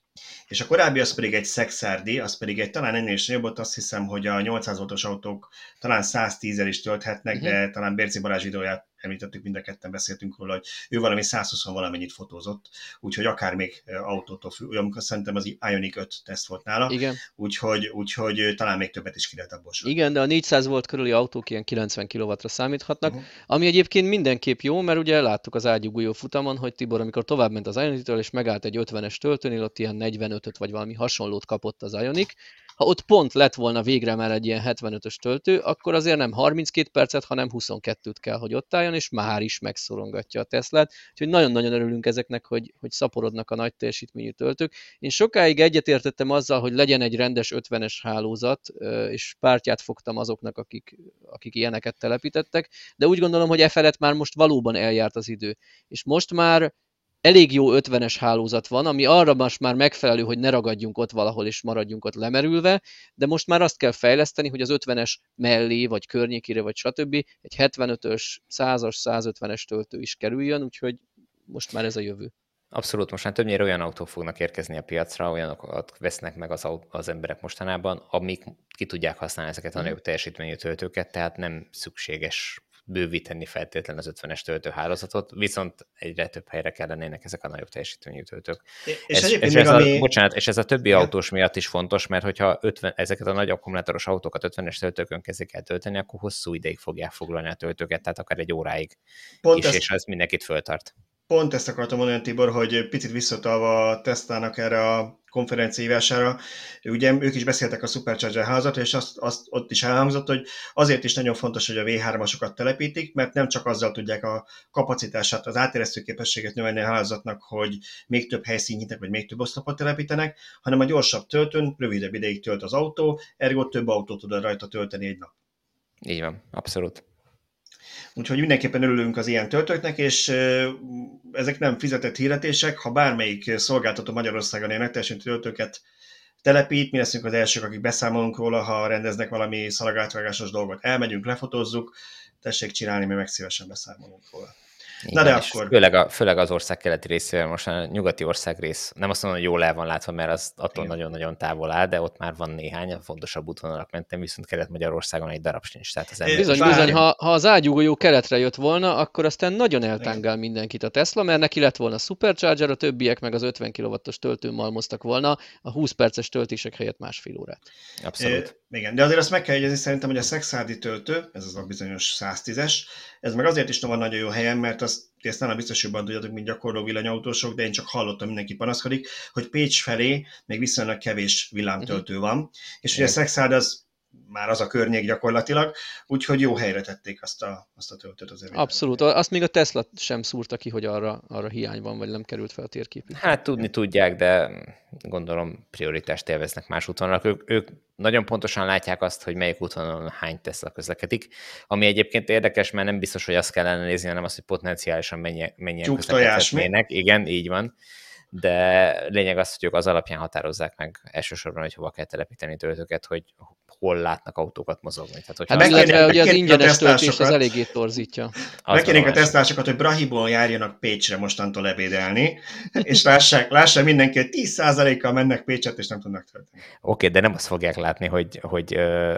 És a korábbi az pedig egy Szexárdi, az pedig egy talán ennél is jobb, azt hiszem, hogy a 800 voltos autók talán 110-el is tölthetnek, uh-huh. de talán Bérci Balázs videóját említettük, mind a ketten beszéltünk róla, hogy ő valami 120 valamennyit fotózott, úgyhogy akár még autótól függ, amikor szerintem az Ioniq 5 teszt volt nála, Igen. Úgyhogy, úgyhogy talán még többet is ki lehet abból Igen, de a 400 volt körüli autók ilyen 90 kW-ra számíthatnak, uh-huh. ami egyébként mindenképp jó, mert ugye láttuk az ágyugújó futamon, hogy Tibor, amikor tovább ment az Ioniq-től, és megállt egy 50-es töltőnél, ott ilyen 45-öt vagy valami hasonlót kapott az Ioniq, ha ott pont lett volna végre már egy ilyen 75-ös töltő, akkor azért nem 32 percet, hanem 22-t kell, hogy ott álljon, és már is megszorongatja a Teslát. Úgyhogy nagyon-nagyon örülünk ezeknek, hogy, hogy szaporodnak a nagy teljesítményű töltők. Én sokáig egyetértettem azzal, hogy legyen egy rendes 50-es hálózat, és pártját fogtam azoknak, akik, akik ilyeneket telepítettek, de úgy gondolom, hogy e felett már most valóban eljárt az idő. És most már elég jó 50-es hálózat van, ami arra most már megfelelő, hogy ne ragadjunk ott valahol és maradjunk ott lemerülve, de most már azt kell fejleszteni, hogy az 50-es mellé, vagy környékére, vagy stb. egy 75-ös, 100-as, 150-es töltő is kerüljön, úgyhogy most már ez a jövő. Abszolút, most már többnyire olyan autók fognak érkezni a piacra, olyanokat vesznek meg az, az emberek mostanában, amik ki tudják használni ezeket a mhm. nagyobb teljesítményű töltőket, tehát nem szükséges bővíteni feltétlen az 50-es töltőhálózatot, viszont egyre több helyre kellenének ezek a nagyobb teljesítményű töltők. És, ez, és, ez ami... a, bocsánat, és ez a többi ja. autós miatt is fontos, mert hogyha 50, ezeket a nagy akkumulátoros autókat 50-es töltőkön kezdik el tölteni, akkor hosszú ideig fogják foglalni a töltőket, tehát akár egy óráig Pont is, ezt... és ez mindenkit föltart. Pont ezt akartam mondani, Tibor, hogy picit visszatalva a Tesla-nak erre a konferenciására, ugye ők is beszéltek a Supercharger házat, és azt, azt ott is elhangzott, hogy azért is nagyon fontos, hogy a V3-asokat telepítik, mert nem csak azzal tudják a kapacitását, az áteresztő képességet növelni a hálózatnak, hogy még több helyszín nyitek, vagy még több oszlopot telepítenek, hanem a gyorsabb töltőn rövidebb ideig tölt az autó, ergo több autót tud rajta tölteni egy nap. Így van, abszolút. Úgyhogy mindenképpen örülünk az ilyen töltőknek, és ezek nem fizetett hirdetések, ha bármelyik szolgáltató Magyarországon ilyen teljesen töltőket telepít, mi leszünk az elsők, akik beszámolunk róla, ha rendeznek valami szalagátvágásos dolgot. Elmegyünk, lefotózzuk, tessék csinálni, mi meg szívesen beszámolunk róla. Igen, Na de akkor... Főleg, a, főleg az ország keleti részével, most a nyugati ország rész, nem azt mondom, hogy jól el van látva, mert az attól nagyon-nagyon távol áll, de ott már van néhány fontosabb útvonalak mentem, viszont Kelet-Magyarországon egy darab sincs. Tehát az ember... Bizony, bizony, ha, ha az ágyúgolyó keletre jött volna, akkor aztán nagyon eltángál mindenkit a Tesla, mert neki lett volna Supercharger, a többiek meg az 50 kW-os töltőn malmoztak volna a 20 perces töltések helyett másfél órát. Abszolút. É, igen, de azért azt meg kell jegyezni szerintem, hogy a Szexádi töltő, ez az a bizonyos 110-es, ez meg azért is van nagyon jó helyen, mert azt ti ezt nem biztos jobban tudjátok, mint gyakorló villanyautósok, de én csak hallottam, mindenki panaszkodik, hogy Pécs felé még viszonylag kevés villámtöltő mhm. van, és ugye a Szexád az már az a környék gyakorlatilag, úgyhogy jó helyre tették azt a, azt a töltőt az evében. Abszolút, azt még a Tesla sem szúrta ki, hogy arra, arra hiány van, vagy nem került fel a térképig. Hát tudni tudják, de gondolom prioritást élveznek más útvonalak. Ők, ők nagyon pontosan látják azt, hogy melyik útvonalon hány Tesla közlekedik, ami egyébként érdekes, mert nem biztos, hogy azt kellene nézni, hanem azt, hogy potenciálisan mennyi, mennyien közlekedhetnének. Igen, így van de lényeg az, hogy ők az alapján határozzák meg elsősorban, hogy hova kell telepíteni töltőket, hogy hol látnak autókat mozogni. Tehát, hogyha hát illetve ugye az ingyenes töltés az eléggé torzítja. Megkérnénk a tesztlásokat, hogy Brahiból járjanak Pécsre mostantól ebédelni, és lássák, lássák mindenki, hogy 10%-kal mennek Pécset, és nem tudnak tölteni. Oké, okay, de nem azt fogják látni, hogy, hogy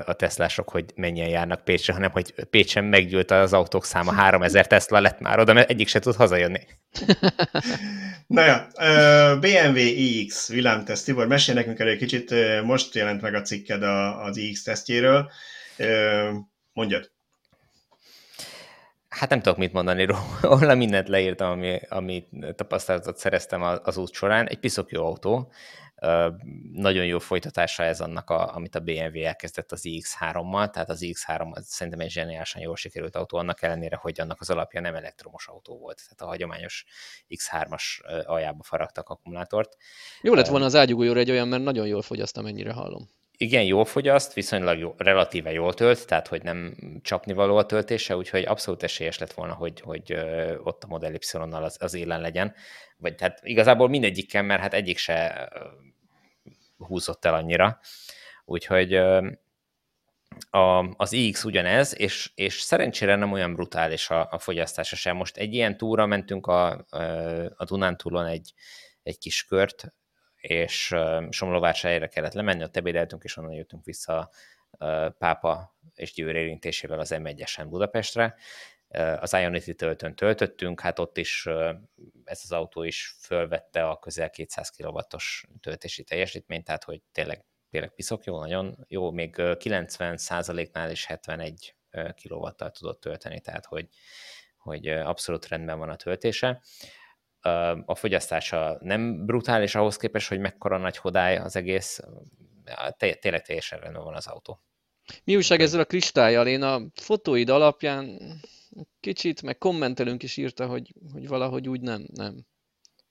a teszlások, hogy mennyien járnak Pécsre, hanem hogy Pécsen meggyűlt az autók száma, 3000 Tesla lett már oda, mert egyik se tud hazajönni. Na ja, BMW iX villámteszt. Tibor, mesélj nekünk elő egy kicsit, most jelent meg a cikked az iX tesztjéről. Mondjad. Hát nem tudok mit mondani róla, mindent leírtam, ami, ami tapasztalatot szereztem az út során. Egy piszok jó autó, nagyon jó folytatása ez annak, a, amit a BMW elkezdett az iX3-mal, tehát az iX3 az szerintem egy zseniálisan jól sikerült autó, annak ellenére, hogy annak az alapja nem elektromos autó volt, tehát a hagyományos X3-as aljába faragtak akkumulátort. Jó lett volna az ágyugójóra egy olyan, mert nagyon jól fogyaszt, amennyire hallom. Igen, jól fogyaszt, viszonylag jó, relatíve jól tölt, tehát hogy nem csapnivaló a töltése, úgyhogy abszolút esélyes lett volna, hogy, hogy ott a Model Y-nal az, az élen legyen. Vagy tehát igazából mindegyikkel, mert hát egyik se húzott el annyira. Úgyhogy a, az iX ugyanez, és, és szerencsére nem olyan brutális a, a fogyasztása sem. Most egy ilyen túra mentünk a, a Dunántúlon egy, egy kis kört, és Somlovásárhelyre kellett lemenni, ott ebédeltünk, és onnan jöttünk vissza Pápa és Győr érintésével az M1-esen Budapestre. Az Ionity töltőn töltöttünk, hát ott is ez az autó is fölvette a közel 200 kW-os töltési teljesítményt, tehát hogy tényleg, tényleg piszok jó, nagyon jó, még 90%-nál is 71 kw tudott tölteni, tehát hogy, hogy abszolút rendben van a töltése. A fogyasztása nem brutális ahhoz képest, hogy mekkora nagy hodály az egész, tényleg teljesen rendben van az autó. Mi újság ezzel a kristályjal? Én a fotóid alapján kicsit, meg kommentelünk is írta, hogy, hogy valahogy úgy nem, nem.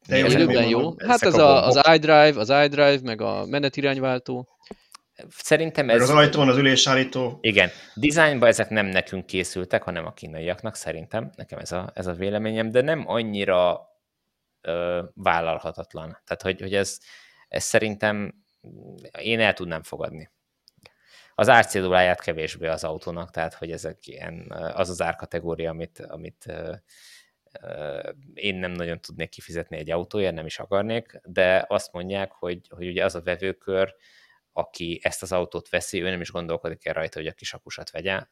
De Élőben jó. Hát ez a, az iDrive, az iDrive, meg a menetirányváltó. Szerintem ez... Meg az ajtón az ülésállító. Igen. Dizájnban ezek nem nekünk készültek, hanem a kínaiaknak szerintem. Nekem ez a, ez a véleményem, de nem annyira ö, vállalhatatlan. Tehát, hogy, hogy ez, ez szerintem én el tudnám fogadni az árcéduláját kevésbé az autónak, tehát hogy ezek ilyen, az az árkategória, amit, amit én nem nagyon tudnék kifizetni egy autóért, nem is akarnék, de azt mondják, hogy, hogy ugye az a vevőkör, aki ezt az autót veszi, ő nem is gondolkodik el rajta, hogy a kis akusat vegye,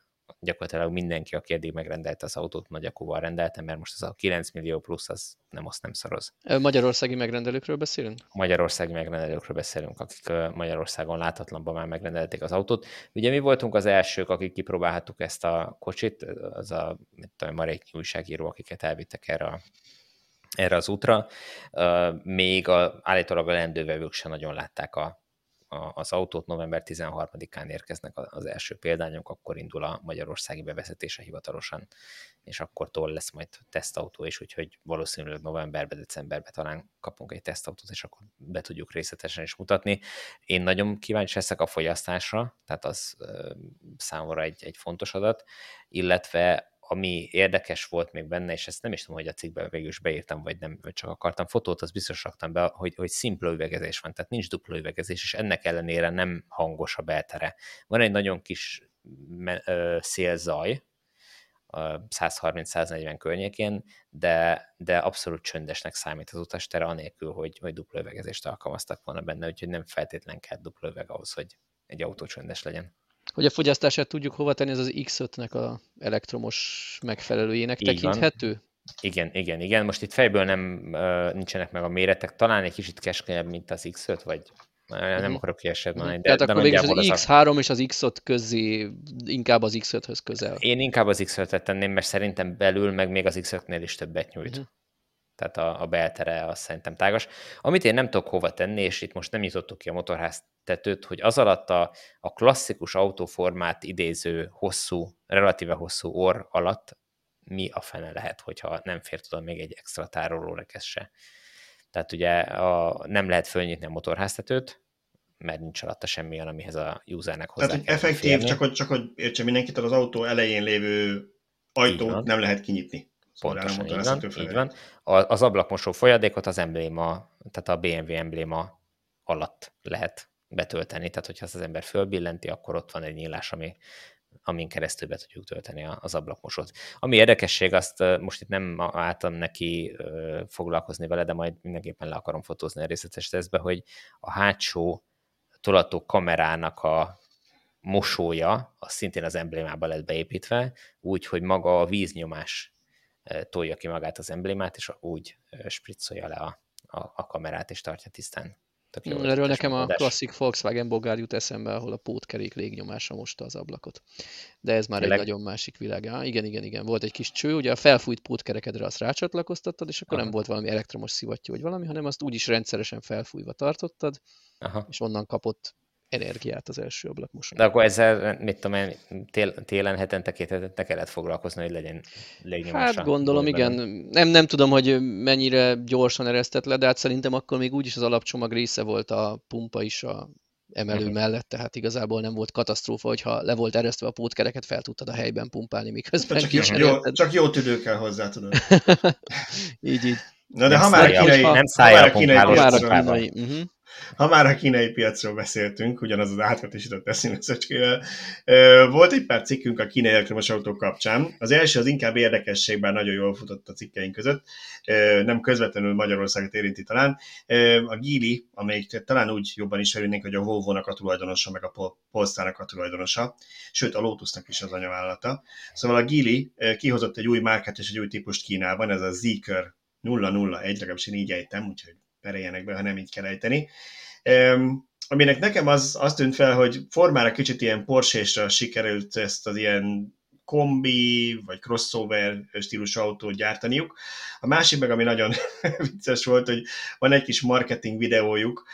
gyakorlatilag mindenki, aki eddig megrendelte az autót, nagy akúval rendelte, mert most az a 9 millió plusz, az nem azt nem szaroz. Magyarországi megrendelőkről beszélünk? Magyarországi megrendelőkről beszélünk, akik Magyarországon láthatlanban már megrendelték az autót. Ugye mi voltunk az elsők, akik kipróbálhattuk ezt a kocsit, az a mit tudom, maréknyi újságíró, akiket elvittek erre a erre az útra. Még a, állítólag a lendővevők sem nagyon látták a, az autót, november 13-án érkeznek az első példányok, akkor indul a magyarországi bevezetése hivatalosan, és akkor toll lesz majd tesztautó is, úgyhogy valószínűleg novemberben, decemberben talán kapunk egy tesztautót, és akkor be tudjuk részletesen is mutatni. Én nagyon kíváncsi leszek a fogyasztásra, tehát az számomra egy, egy fontos adat, illetve ami érdekes volt még benne, és ezt nem is tudom, hogy a cikkben végül is beírtam, vagy nem, vagy csak akartam fotót, az biztos raktam be, hogy, hogy szimpla üvegezés van, tehát nincs dupla üvegezés, és ennek ellenére nem hangos a beltere. Van egy nagyon kis szélzaj, 130-140 környékén, de, de abszolút csöndesnek számít az utastere, anélkül, hogy, hogy dupla üvegezést alkalmaztak volna benne, úgyhogy nem feltétlen kell dupla ahhoz, hogy egy autó csöndes legyen. Hogy a fogyasztását tudjuk hova tenni, ez az X5-nek a elektromos megfelelőjének Így tekinthető? Van. Igen, igen, igen. Most itt fejből nem uh, nincsenek meg a méretek, talán egy kicsit keskenyebb, mint az X5, vagy nem uh-huh. akarok kieset mondani. De, Tehát de akkor végül az, az X3 és az X5 közé inkább az X5-höz közel. Én inkább az X5-et tenném, mert szerintem belül meg még az X5-nél is többet nyújt. Uh-huh tehát a, a beltere az szerintem tágas. Amit én nem tudok hova tenni, és itt most nem nyitottuk ki a motorház tetőt, hogy az alatt a, a klasszikus autóformát idéző hosszú, relatíve hosszú orr alatt mi a fene lehet, hogyha nem fér tudom még egy extra tárolórekesz se. Tehát ugye a, nem lehet fölnyitni a motorháztetőt, mert nincs alatta semmi olyan, amihez a usernek hozzá Tehát, hogy effektív, férni. csak hogy, csak hogy értse mindenkit, az autó elején lévő ajtót nem lehet kinyitni. Pontosan, így van, így van. Az ablakmosó folyadékot az embléma, tehát a BMW embléma alatt lehet betölteni, tehát hogyha az ember fölbillenti, akkor ott van egy nyílás, ami, amin keresztül be tudjuk tölteni az ablakmosót. Ami érdekesség, azt most itt nem álltam neki foglalkozni vele, de majd mindenképpen le akarom fotózni a részletes tesztbe, hogy a hátsó tolató kamerának a mosója, az szintén az emblémába lett beépítve, úgy, hogy maga a víznyomás tolja ki magát az emblémát, és úgy spriccolja le a, a, a kamerát, és tartja tisztán. Jó, Erről nekem a klasszik Volkswagen Bogár jut eszembe, ahol a pótkerék légnyomása mosta az ablakot. De ez már Tényleg? egy nagyon másik világ. Ah, igen, igen, igen. Volt egy kis cső, ugye a felfújt pótkerekedre azt rácsatlakoztattad, és akkor Aha. nem volt valami elektromos szivattyú vagy valami, hanem azt úgyis rendszeresen felfújva tartottad, Aha. és onnan kapott energiát az első ablakmosó. De akkor ezzel, mit tudom én, tél, télen hetente, két hetente kellett foglalkozni, hogy legyen légnyomása. Hát gondolom, igen. Nem, nem tudom, hogy mennyire gyorsan eresztett le, de hát szerintem akkor még úgyis az alapcsomag része volt a pumpa is a emelő uh-huh. mellett, tehát igazából nem volt katasztrófa, hogyha le volt eresztve a pótkereket, fel tudtad a helyben pumpálni, miközben csak, jó, csak jó tüdő kell hozzá, tudod. így, így. Na de ha már a kínai, nem szállja a kínai, ha már a kínai piacról beszéltünk, ugyanaz az átvetésített eszínösszöcskével, volt egy pár cikkünk a kínai elektromos autók kapcsán. Az első az inkább érdekesség, bár nagyon jól futott a cikkeink között, nem közvetlenül Magyarországot érinti talán. A Gili, amelyik talán úgy jobban ismerünk, hogy a Volvo-nak a tulajdonosa, meg a Polestar-nak a tulajdonosa, sőt a Lotusnak is az anyavállata. Szóval a Gili kihozott egy új márkát és egy új típust Kínában, ez a Zeekr 001, legalábbis én így ejtem, úgyhogy pereljenek be, ha nem így kell ejteni. Um, aminek nekem az, az tűnt fel, hogy formára kicsit ilyen porsche sikerült ezt az ilyen kombi vagy crossover stílusú autót gyártaniuk. A másik meg, ami nagyon vicces volt, hogy van egy kis marketing videójuk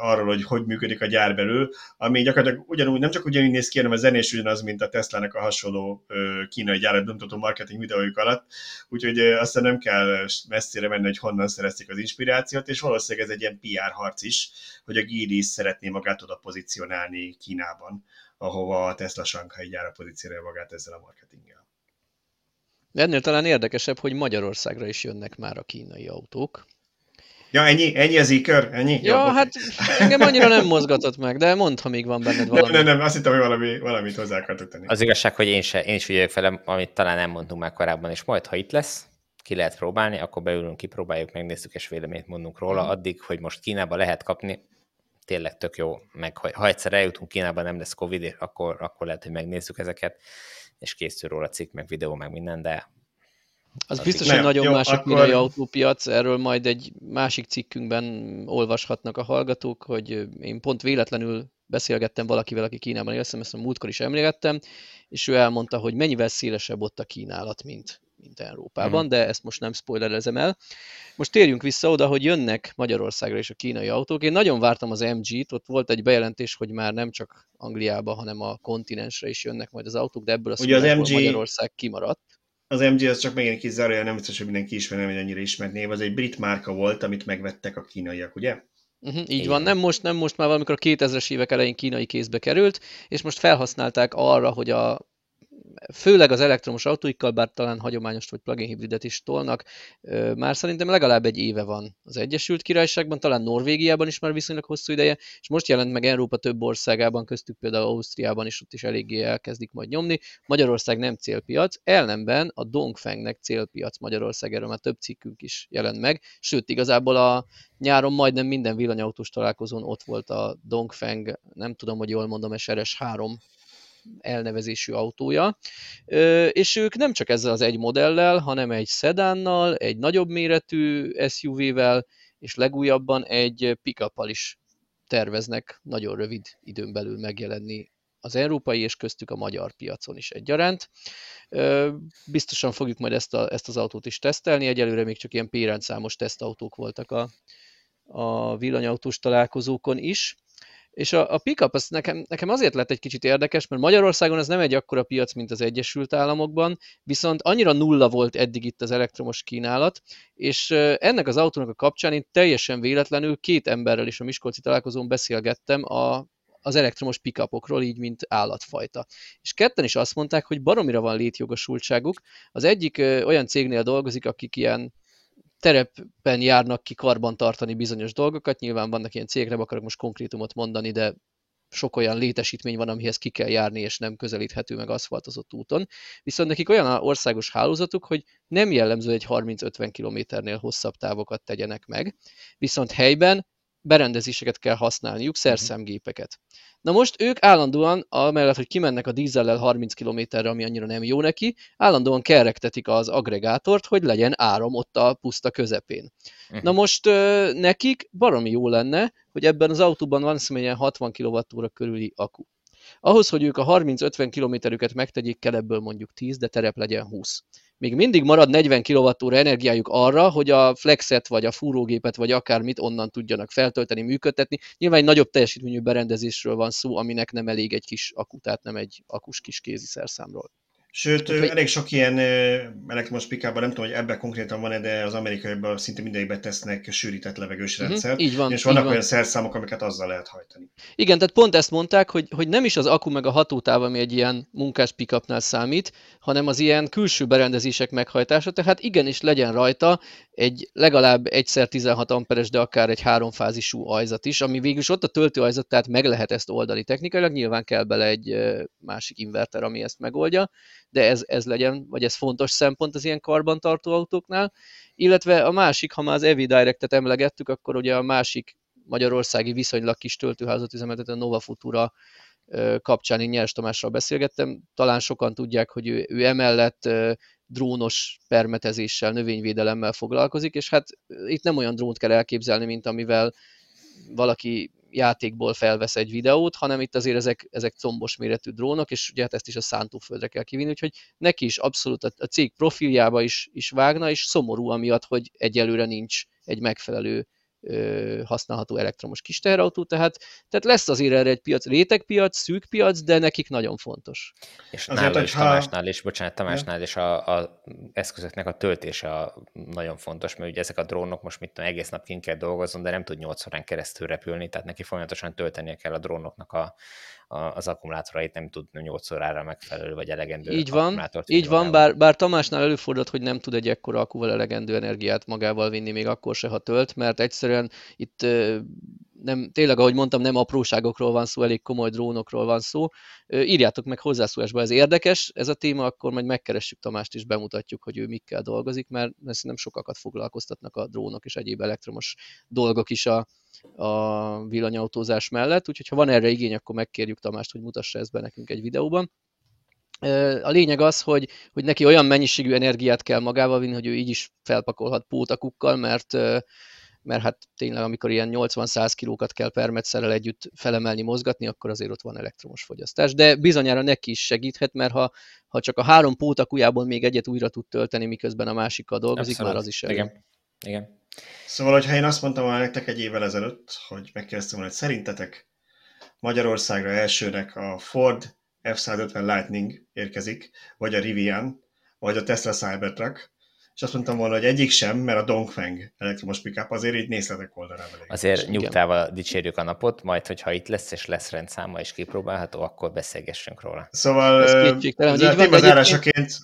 arról, hogy hogy működik a gyár belül, ami gyakorlatilag ugyanúgy, nem csak ugyanúgy néz ki, hanem a zenés ugyanaz, mint a Tesla-nek a hasonló kínai gyárat bemutató marketing videójuk alatt, úgyhogy aztán nem kell messzire menni, hogy honnan szerezték az inspirációt, és valószínűleg ez egy ilyen PR harc is, hogy a Geely szeretné magát oda pozícionálni Kínában ahova a Tesla Shanghai gyára pozícionálja magát ezzel a marketinggel. Ennél talán érdekesebb, hogy Magyarországra is jönnek már a kínai autók. Ja, ennyi? Ennyi az ikör? Ennyi? Ja, ja hát engem annyira nem mozgatott meg, de mondd, ha még van benned valami. Nem, nem, nem azt hittem, hogy valami, valamit hozzá akartok tenni. Az igazság, hogy én, se, én is ügyelök fel, amit talán nem mondtunk már korábban, és majd, ha itt lesz, ki lehet próbálni, akkor beülünk, kipróbáljuk, megnézzük, és véleményt mondunk róla. Mhm. Addig, hogy most Kínába lehet kapni, tényleg tök jó, meg ha egyszer eljutunk Kínában, nem lesz Covid, akkor, akkor lehet, hogy megnézzük ezeket, és készül róla cikk, meg videó, meg minden, de az biztos, hogy nagyon jó, más a kínai autópiac, erről majd egy másik cikkünkben olvashatnak a hallgatók, hogy én pont véletlenül beszélgettem valakivel, aki Kínában él, ezt a múltkor is emlékeztem, és ő elmondta, hogy mennyivel szélesebb ott a kínálat, mint, mint Európában, mm. de ezt most nem spoilerezem el. Most térjünk vissza oda, hogy jönnek Magyarországra is a kínai autók. Én nagyon vártam az MG-t, ott volt egy bejelentés, hogy már nem csak Angliába, hanem a kontinensre is jönnek majd az autók, de ebből a Ugye az MG... Magyarország kimaradt. Az MG az csak megint kis zárója, nem biztos, hogy mindenki ismer, nem egy annyira ismert név, az egy brit márka volt, amit megvettek a kínaiak, ugye? Uh-huh, így Igen. van, nem most, nem most már valamikor a 2000-es évek elején kínai kézbe került, és most felhasználták arra, hogy a főleg az elektromos autóikkal, bár talán hagyományos vagy plug-in hibridet is tolnak, már szerintem legalább egy éve van az Egyesült Királyságban, talán Norvégiában is már viszonylag hosszú ideje, és most jelent meg Európa több országában, köztük például Ausztriában is, ott is eléggé elkezdik majd nyomni. Magyarország nem célpiac, ellenben a Dongfengnek célpiac Magyarország, erről már több cikkünk is jelent meg, sőt igazából a nyáron majdnem minden villanyautós találkozón ott volt a Dongfeng, nem tudom, hogy jól mondom, SRS 3 elnevezésű autója, és ők nem csak ezzel az egy modellel, hanem egy szedánnal, egy nagyobb méretű SUV-vel, és legújabban egy pick is terveznek nagyon rövid időn belül megjelenni az európai és köztük a magyar piacon is egyaránt. Biztosan fogjuk majd ezt, a, ezt az autót is tesztelni, egyelőre még csak ilyen pérendszámos tesztautók voltak a, a villanyautós találkozókon is. És a, a pickup az nekem, nekem azért lett egy kicsit érdekes, mert Magyarországon ez nem egy akkora piac, mint az Egyesült Államokban, viszont annyira nulla volt eddig itt az elektromos kínálat, és ennek az autónak a kapcsán én teljesen véletlenül két emberrel is a Miskolci találkozón beszélgettem a, az elektromos pickupokról, így mint állatfajta. És ketten is azt mondták, hogy baromira van létjogosultságuk. Az egyik olyan cégnél dolgozik, akik ilyen terepen járnak ki karban tartani bizonyos dolgokat, nyilván vannak ilyen cégek, nem akarok most konkrétumot mondani, de sok olyan létesítmény van, amihez ki kell járni, és nem közelíthető meg aszfaltozott úton. Viszont nekik olyan országos hálózatuk, hogy nem jellemző egy 30-50 kilométernél hosszabb távokat tegyenek meg, viszont helyben berendezéseket kell használniuk, mhm. szerszámgépeket. Na most ők állandóan, amellett, hogy kimennek a dízellel 30 km-re, ami annyira nem jó neki, állandóan kerektetik az agregátort, hogy legyen áram ott a puszta közepén. Uh-huh. Na most nekik baromi jó lenne, hogy ebben az autóban van személyen 60 kWh körüli akku. Ahhoz, hogy ők a 30-50 kilométerüket megtegyék, kell ebből mondjuk 10, de terep legyen 20 még mindig marad 40 kWh energiájuk arra, hogy a flexet, vagy a fúrógépet, vagy akármit onnan tudjanak feltölteni, működtetni. Nyilván egy nagyobb teljesítményű berendezésről van szó, aminek nem elég egy kis akku, tehát nem egy akus kis kézi szerszámról. Sőt, hát, elég sok ilyen elektromos pikában, nem tudom, hogy ebben konkrétan van-e, de az amerikaiakban szinte mindegyikben tesznek sűrített levegős uh-huh, rendszert. Így van, és vannak így olyan van. szerszámok, amiket azzal lehet hajtani. Igen, tehát pont ezt mondták, hogy, hogy nem is az akku meg a hatótáv, ami egy ilyen munkás pikapnál számít, hanem az ilyen külső berendezések meghajtása, tehát igenis legyen rajta egy legalább egyszer 16 amperes, de akár egy háromfázisú ajzat is, ami végül is ott a töltőajzat, tehát meg lehet ezt oldani technikailag, nyilván kell bele egy másik inverter, ami ezt megoldja, de ez, ez legyen, vagy ez fontos szempont az ilyen karbantartó autóknál. Illetve a másik, ha már az EV Direct-et emlegettük, akkor ugye a másik magyarországi viszonylag kis töltőházat üzemeltető Nova Futura kapcsán én Nyers Tamással beszélgettem. Talán sokan tudják, hogy ő, ő emellett drónos permetezéssel, növényvédelemmel foglalkozik, és hát itt nem olyan drónt kell elképzelni, mint amivel valaki játékból felvesz egy videót, hanem itt azért ezek, ezek combos méretű drónok, és ugye hát ezt is a szántóföldre kell kivinni, úgyhogy neki is abszolút a, a cég profiljába is, is vágna, és szomorú amiatt, hogy egyelőre nincs egy megfelelő használható elektromos kis teherautó, tehát, tehát lesz azért erre egy piac, rétegpiac, szűk piac, de nekik nagyon fontos. És azért, nála is, ha... Tamásnál is, bocsánat, Tamásnál is a, a eszközöknek a töltése a nagyon fontos, mert ugye ezek a drónok most mit tudom, egész nap kint kell dolgozni, de nem tud 8 órán keresztül repülni, tehát neki folyamatosan töltenie kell a drónoknak a, az akkumulátorait nem tud 8 órára megfelelő vagy elegendő Így van, így van bár, bár Tamásnál előfordult, hogy nem tud egy ekkora akkuval elegendő energiát magával vinni, még akkor se, ha tölt, mert egyszerűen itt nem, tényleg, ahogy mondtam, nem apróságokról van szó, elég komoly drónokról van szó. Írjátok meg hozzászólásba, ez érdekes, ez a téma, akkor majd megkeressük Tamást és bemutatjuk, hogy ő mikkel dolgozik, mert nem sokakat foglalkoztatnak a drónok és egyéb elektromos dolgok is a, a villanyautózás mellett, úgyhogy ha van erre igény, akkor megkérjük Tamást, hogy mutassa ezt be nekünk egy videóban. A lényeg az, hogy, hogy neki olyan mennyiségű energiát kell magával vinni, hogy ő így is felpakolhat pótakukkal, mert, mert hát tényleg amikor ilyen 80-100 kilókat kell permetszerrel együtt felemelni, mozgatni, akkor azért ott van elektromos fogyasztás. De bizonyára neki is segíthet, mert ha, ha csak a három pótakujából még egyet újra tud tölteni, miközben a másikkal dolgozik, Abszolút. már az is elég. Igen. Igen. Szóval, hogyha én azt mondtam volna nektek egy évvel ezelőtt, hogy megkérdeztem volna, hogy szerintetek Magyarországra elsőnek a Ford F-150 Lightning érkezik, vagy a Rivian, vagy a Tesla Cybertruck, és azt mondtam volna, hogy egyik sem, mert a Dongfeng elektromos pickup azért így nézletek oldalára. Azért nyugtával dicsérjük a napot, majd hogyha itt lesz és lesz rendszáma és kipróbálható, akkor beszélgessünk róla. Szóval az, az zárásaként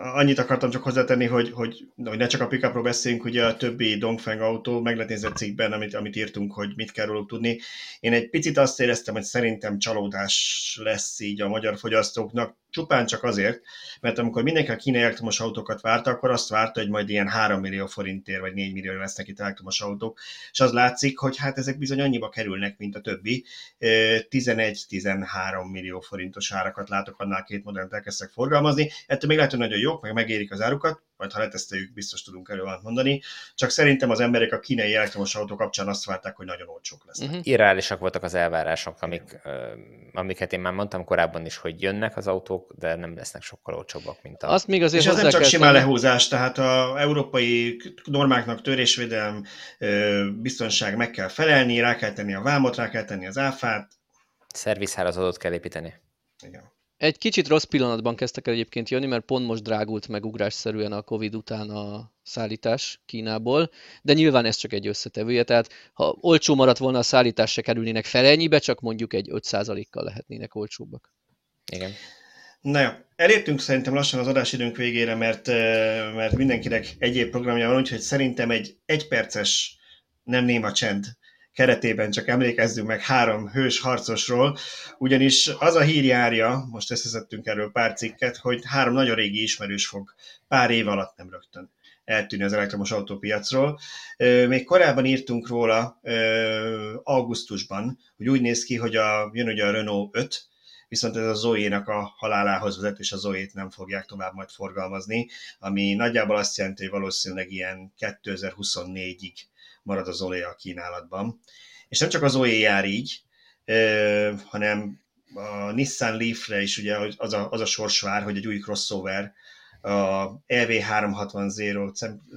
annyit akartam csak hozzátenni, hogy, hogy, hogy ne csak a pickupról beszéljünk, ugye a többi Dongfeng autó, meg lehet nézni a cikkben, amit, amit írtunk, hogy mit kell róluk tudni. Én egy picit azt éreztem, hogy szerintem csalódás lesz így a magyar fogyasztóknak, Csupán csak azért, mert amikor mindenki a kínai elektromos autókat várta, akkor azt várta, hogy majd ilyen 3 millió forintért vagy 4 millió lesznek itt elektromos autók, és az látszik, hogy hát ezek bizony annyiba kerülnek, mint a többi. 11-13 millió forintos árakat látok, annál két modellt elkezdtek forgalmazni. Ettől még lehet, hogy nagyon jók, meg megérik az árukat, majd ha leteszteljük, biztos tudunk erről mondani. Csak szerintem az emberek a kínai elektromos autó kapcsán azt várták, hogy nagyon olcsók lesznek. Uh-huh. Irreálisak voltak az elvárások, amik, amiket én már mondtam korábban is, hogy jönnek az autók, de nem lesznek sokkal olcsóbbak, mint a... Azt még azért És ez nem csak simán lehúzás, tehát a európai normáknak törésvédelem, biztonság meg kell felelni, rá kell tenni a vámot, rá kell tenni az áfát. Szervizhálózatot kell építeni. Igen. Egy kicsit rossz pillanatban kezdtek el egyébként jönni, mert pont most drágult meg ugrásszerűen a Covid után a szállítás Kínából, de nyilván ez csak egy összetevője, tehát ha olcsó maradt volna a szállítás, se kerülnének fel ennyibe, csak mondjuk egy 5%-kal lehetnének olcsóbbak. Igen. Na jó, elértünk szerintem lassan az adásidőnk végére, mert, mert mindenkinek egyéb programja van, úgyhogy szerintem egy egyperces nem néma csend keretében csak emlékezzünk meg három hős harcosról, ugyanis az a hír járja, most összeszedtünk erről pár cikket, hogy három nagyon régi ismerős fog pár év alatt nem rögtön eltűnni az elektromos autópiacról. Még korábban írtunk róla augusztusban, hogy úgy néz ki, hogy a, jön ugye a Renault 5, viszont ez a Zoe-nak a halálához vezet, és a Zoe-t nem fogják tovább majd forgalmazni, ami nagyjából azt jelenti, hogy valószínűleg ilyen 2024-ig marad az olé a kínálatban. És nem csak az OE jár így, hanem a Nissan Leaf-re is ugye az a, az a sors vár, hogy egy új crossover a EV360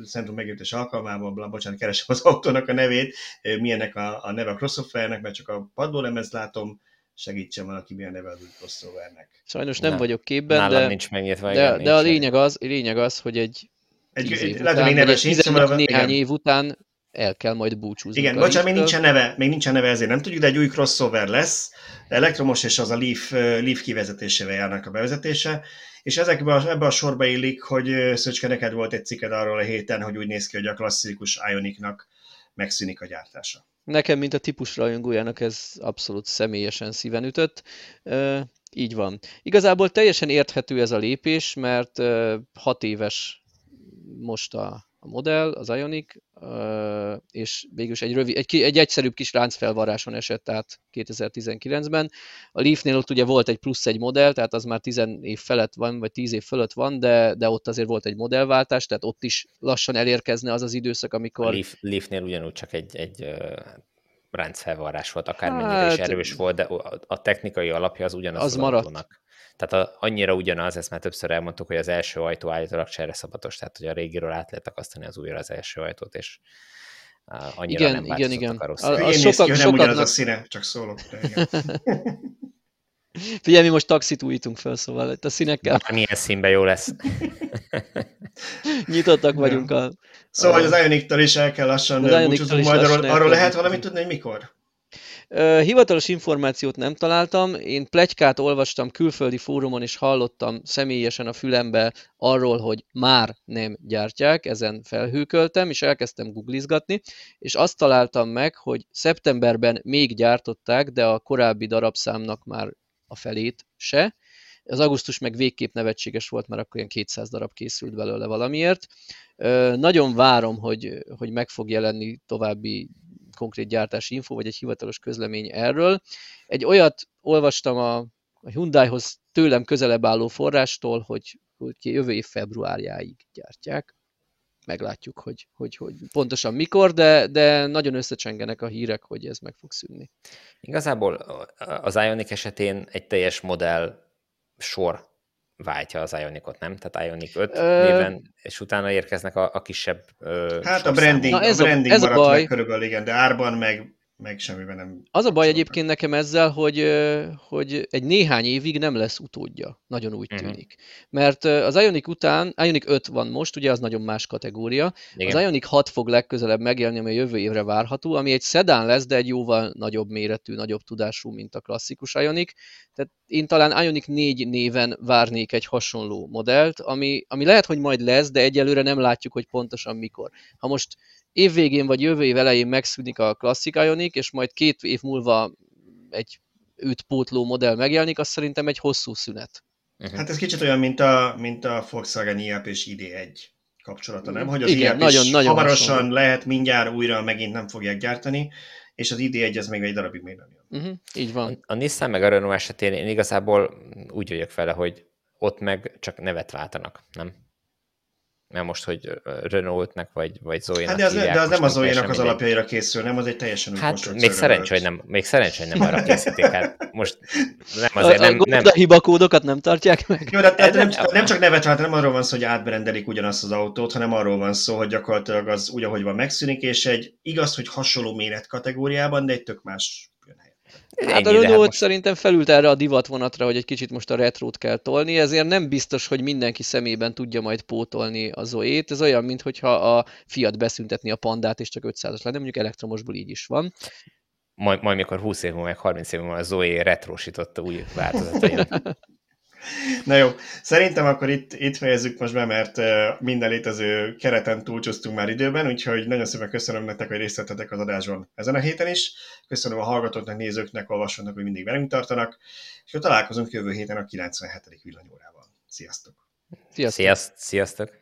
Centrum megértés alkalmával, bocsánat, keresem az autónak a nevét, milyennek a, a neve a crossovernek, mert csak a padlólemez látom, segítsen valaki, milyen neve az új crossovernek. Sajnos nem, nem vagyok képben, Nálam de, nincs megnyitva, de, de a lényeg az, lényeg az, hogy egy egy, egy, után, lehet, hogy neves néhány igen. év után el kell majd búcsúzni. Igen, bocsánat, még nincsen neve, még nincsen neve, ezért nem tudjuk, de egy új crossover lesz, elektromos és az a Leaf, Leaf kivezetésével járnak a bevezetése, és ezekbe a, ebbe a sorba illik, hogy Szöcske, neked volt egy cikked arról a héten, hogy úgy néz ki, hogy a klasszikus Ionicnak megszűnik a gyártása. Nekem, mint a típus rajongójának ez abszolút személyesen szíven ütött. E, így van. Igazából teljesen érthető ez a lépés, mert e, hat éves most a, a modell, az Ionic, és végülis egy, rövid, egy, egy egyszerűbb kis ráncfelvaráson esett át 2019-ben. A Leafnél ott ugye volt egy plusz egy modell, tehát az már 10 év felett van, vagy 10 év fölött van, de, de ott azért volt egy modellváltás, tehát ott is lassan elérkezne az az időszak, amikor... A Leaf, Leafnél ugyanúgy csak egy, egy ráncfelvarrás volt, akármennyire hát, is erős volt, de a technikai alapja az ugyanaz az, maradt. Autónak. Tehát a, annyira ugyanaz, ezt már többször elmondtuk, hogy az első ajtó állítólag szabatos, tehát hogy a régiről át lehet akasztani az újra az első ajtót, és annyira igen, nem igen, igen. a rossz. A, a sokat, ki, nem ugyanaz a színe, csak szólok. Figyelj, mi most taxit újítunk fel, szóval itt a színekkel. Milyen színben jó lesz. Nyitottak vagyunk a... Szóval, a... hogy az Ionic-től is el kell lassan búcsúzunk, majd arról, arról lehet valamit tudni, hogy mikor? Hivatalos információt nem találtam, én plegykát olvastam külföldi fórumon, és hallottam személyesen a fülembe arról, hogy már nem gyártják, ezen felhőköltem, és elkezdtem googlizgatni, és azt találtam meg, hogy szeptemberben még gyártották, de a korábbi darabszámnak már a felét se, az augusztus meg végképp nevetséges volt, mert akkor ilyen 200 darab készült belőle valamiért. Nagyon várom, hogy, hogy meg fog jelenni további konkrét gyártási info, vagy egy hivatalos közlemény erről. Egy olyat olvastam a, Hyundaihoz tőlem közelebb álló forrástól, hogy, hogy jövő év februárjáig gyártják. Meglátjuk, hogy, hogy, hogy pontosan mikor, de, de nagyon összecsengenek a hírek, hogy ez meg fog szűnni. Igazából az Ionic esetén egy teljes modell sor váltja az Ionicot, nem? Tehát Ionic 5 Ö... néven, és utána érkeznek a, a kisebb ö, Hát a branding, Na ez a branding a, ez maradt a baj. meg körülbelül, igen, de árban meg meg semmiben nem... Az a baj egyébként nekem ezzel, hogy, hogy egy néhány évig nem lesz utódja, nagyon úgy uh-huh. tűnik. Mert az Ionic után, Ionic 5 van most, ugye az nagyon más kategória, Igen. az Ionic 6 fog legközelebb megjelenni, ami a jövő évre várható, ami egy szedán lesz, de egy jóval nagyobb méretű, nagyobb tudású, mint a klasszikus Ionic. Tehát én talán Ionic 4 néven várnék egy hasonló modellt, ami, ami lehet, hogy majd lesz, de egyelőre nem látjuk, hogy pontosan mikor. Ha most évvégén vagy jövő év elején megszűnik a Classic Ionic, és majd két év múlva egy őt pótló modell megjelenik, az szerintem egy hosszú szünet. Uh-huh. Hát ez kicsit olyan, mint a, mint a Volkswagen IAP és ID1 kapcsolata, nem? Hogy az Igen, IAP nagyon, is nagyon hamarosan hasonló. lehet, mindjárt újra megint nem fogják gyártani, és az ID1 ez még egy darabig még nem jön. Uh-huh, így van. A, a Nissan meg a Renault esetén én igazából úgy vagyok fele, hogy ott meg csak nevet váltanak, nem? Mert most, hogy Renault-nek vagy, vagy Zoe-nak Hát de az, de az nem az Zoe-nak az alapjaira készül, nem, az egy teljesen új Hát még szerencsé, hogy nem, még szerencsé, hogy nem arra készítik. Hát most nem azért nem... A, nem... a hibakódokat nem tartják meg? Jó, de hát nem, nem, nem, csak nevet vált, nem arról van szó, hogy átbrendelik ugyanazt az autót, hanem arról van szó, hogy gyakorlatilag az úgy, ahogy van megszűnik, és egy igaz, hogy hasonló méret kategóriában, de egy tök más Hát a Renault most... szerintem felült erre a divatvonatra, hogy egy kicsit most a retrót kell tolni, ezért nem biztos, hogy mindenki szemében tudja majd pótolni a Zoe-t. Ez olyan, mintha a Fiat beszüntetni a pandát, és csak 500-as lenne, mondjuk elektromosból így is van. Majd, majd mikor 20 év múlva, meg 30 év múlva a Zoe retrósította új változatait. Na jó, szerintem akkor itt, itt fejezzük most be, mert minden létező kereten túlcsúsztunk már időben, úgyhogy nagyon szépen köszönöm nektek, hogy részt vettetek az adásban ezen a héten is. Köszönöm a hallgatóknak, nézőknek, olvasóknak, hogy mindig velünk tartanak, és akkor találkozunk jövő héten a 97. villanyórával. Sziasztok! Sziasztok! Sziasztok!